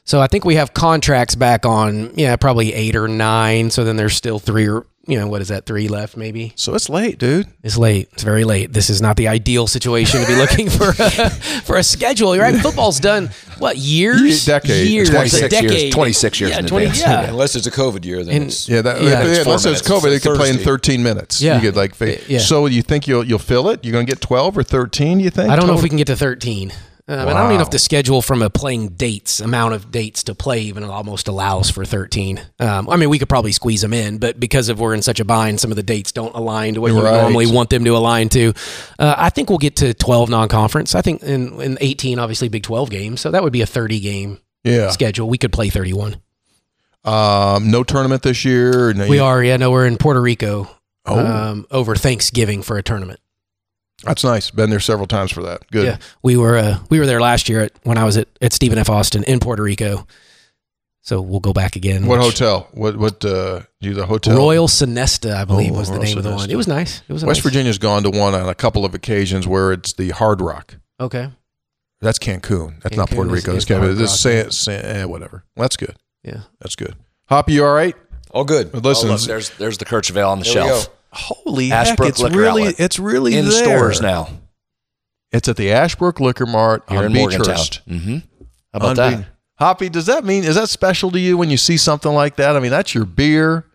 So I think we have contracts back on, yeah, probably eight or nine. So then there's still three or, you know, what is that, three left maybe? So it's late, dude. It's late. It's very late. This is not the ideal situation to be looking for a, for a schedule. You're right? Football's done what years, Ye- decade. years, 26 a decade. years- 26 years Yeah, in 20, advance. yeah. Unless it's a COVID year, then And- it's Yeah, that, Yeah. yeah, It's four unless it's minutes. COVID, they can play in 13 minutes. Yeah. You get like, Yeah. so you think you'll you'll fill it? You're going to get 12 or 13? You think? I don't know if we can get to 13. Um, and I don't even know Wow. if the schedule from a playing dates amount of dates to play even almost allows for 13. Um, I mean, we could probably squeeze them in, but because of we're in such a bind, some of the dates don't align to what you would normally want them to align to. Uh, I think we'll get to 12 non-conference. I think in, in 18, obviously Big 12 games, so that would be a 30 game Yeah. schedule. We could play 31. Um, no tournament this year. No, We you- are, yeah. No, we're in Puerto Rico Oh. um, over Thanksgiving for a tournament. That's nice. Been there several times for that. Good. Yeah, we were uh, we were there last year at, when I was at, at Stephen F. Austin in Puerto Rico. So we'll go back again. What which- hotel? What what? Uh, you the hotel? Royal Sonesta, I believe, Oh, was the Royal name of the one. It was nice. It was West nice- Virginia's gone to one on a couple of occasions where it's the Hard Rock. Okay. That's Cancun. That's not Puerto Rico. is It's the Cancun. Hard This is San, San, eh, whatever. That's good. Yeah. That's good. Hoppy, you all right? all good. But listen, Oh, look, there's there's the Kercheval on the There we shelf. Go. holy Ashebrook heck, it's Liquor really Outlet. it's really In there. stores now. It's at the Ashebrook Liquor Mart Here on in Morgantown. Beechurst. Mm-hmm. How about Unbe- that? Hoppy, does that mean is that special to you when you see something like that? I mean, that's your beer.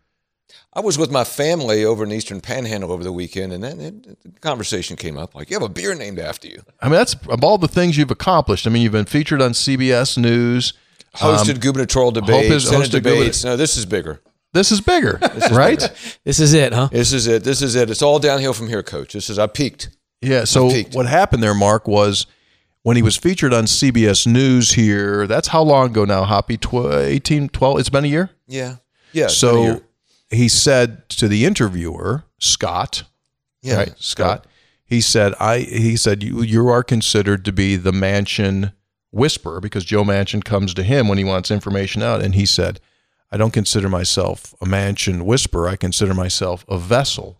I was with my family over in the Eastern Panhandle over the weekend, and then it, the conversation came up like, "You have a beer named after you." I mean, that's of all the things you've accomplished. I mean, you've been featured on CBS News. Hosted gubernatorial debates, Senate hosted debates. No, this is bigger. This is bigger, right? This is it, huh? This is it. This is it. It's all downhill from here, Coach. This is I peaked. Yeah. So peaked. what happened there, Mark, was when he was featured on CBS News here. That's how long ago now, Hoppy? Tw- 18, 12? It's been a year. Yeah, yeah. it's been a So he said to the interviewer, Scott, yeah, right, Scott. He said, "I." He said, "You you are considered to be the Manchin whisperer because Joe Manchin comes to him when he wants information out." And he said, "I don't consider myself a Manchin whisperer. I consider myself a vessel."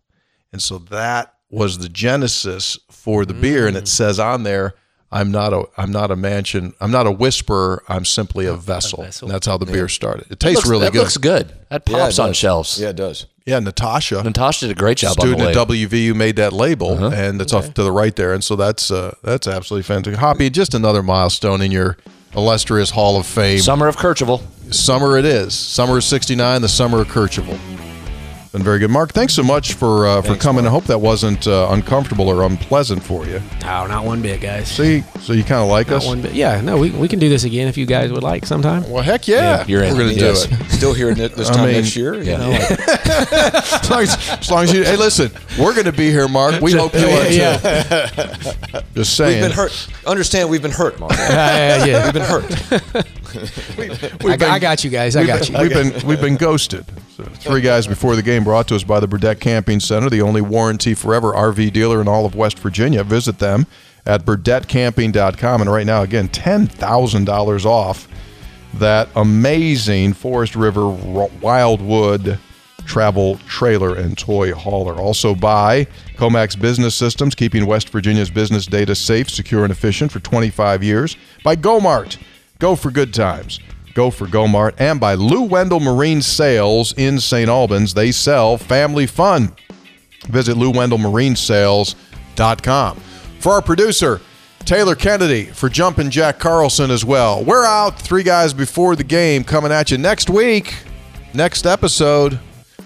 And so that was the genesis for the beer, and it says on there. I'm not a I'm not a Manchin I'm not a whisperer I'm simply a vessel. vessel. And that's how the beer started. It tastes Looks- really that good. looks good. That Yeah, pops on shelves. Yeah, it does. yeah, Natasha, Natasha did a great job student at. WVU made that label, Uh-huh. and it's off to the right there, and so that's uh, that's absolutely fantastic. Hoppy, just another milestone in your illustrious Hall of Fame. Summer of Kercheval. summer it is. Summer of '69, the summer of Kercheval. Been very good, Mark. Thanks so much for uh, for coming. I hope that wasn't uh, uncomfortable or unpleasant for you. No, not one bit, guys. See, so you kind of like Not us. one bit. Yeah, no, we, we can do this again if you guys would like sometime. Well, heck yeah, Yeah, you're in. we're going to do it. Still hearing it this I time mean, next year. You know, like, As long as, as long as you, hey, listen, we're going to be here, Mark. We hope you are too. yeah. Just we've saying. been hurt. Understand, we've been hurt, Mark. yeah, yeah. We've been hurt. I, got, I got you guys. I got you. We've been we've been ghosted. Three guys before the game brought to us by the Burdette Camping Center, the only warranty forever RV dealer in all of West Virginia. Visit them at burdettecamping.com. And right now, again, ten thousand dollars off that amazing Forest River Wildwood travel trailer and toy hauler. Also by Comax Business Systems, keeping West Virginia's business data safe, secure, and efficient for 25 years. By GoMart, go for good times. Go for GoMart. And by Lou Wendell Marine Sales in St. Albans. They sell family fun. Visit LouWendellMarineSales.com. For our producer, Taylor Kennedy, for Jumpin' Jack Carlson as well. We're out, three guys before the game, coming at you next week. Next episode,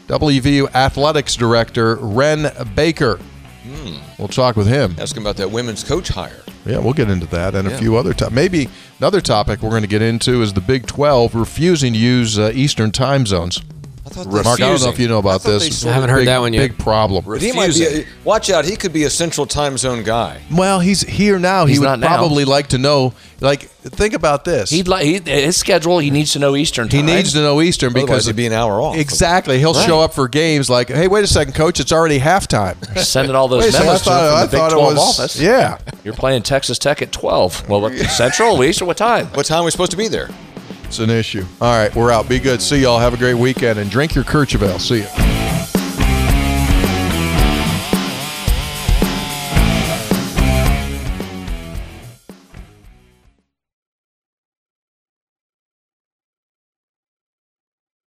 WVU Athletics Director Wren Baker. We'll talk with him. Ask him about that women's coach hire. Yeah, we'll get into that and a few other topics. Maybe another topic we're going to get into is the Big 12 refusing to use uh, Eastern time zones. I thought Mark, I don't know if you know about thought they this. I haven't heard big, that one yet. Big problem. He might be. A, Refusing. watch out. He could be a Central Time Zone guy. Well, he's here now. He's he would not now. probably like to know. Like, think about this. He'd like he, his schedule. He needs to know Eastern Time. he needs to know Eastern Otherwise, because he'd be an hour off. exactly. He'll show up for games like, "Hey, wait a second, coach. It's already halftime." sending all those Wait a second, memos to him from the Big thought 12 was. office. Yeah. You're playing Texas Tech at 12. Well, what, Central, Eastern, what time? What time are we supposed to be there? It's an issue. All right, we're out. Be good. See y'all. Have a great weekend and drink your Kirchhoff. See you.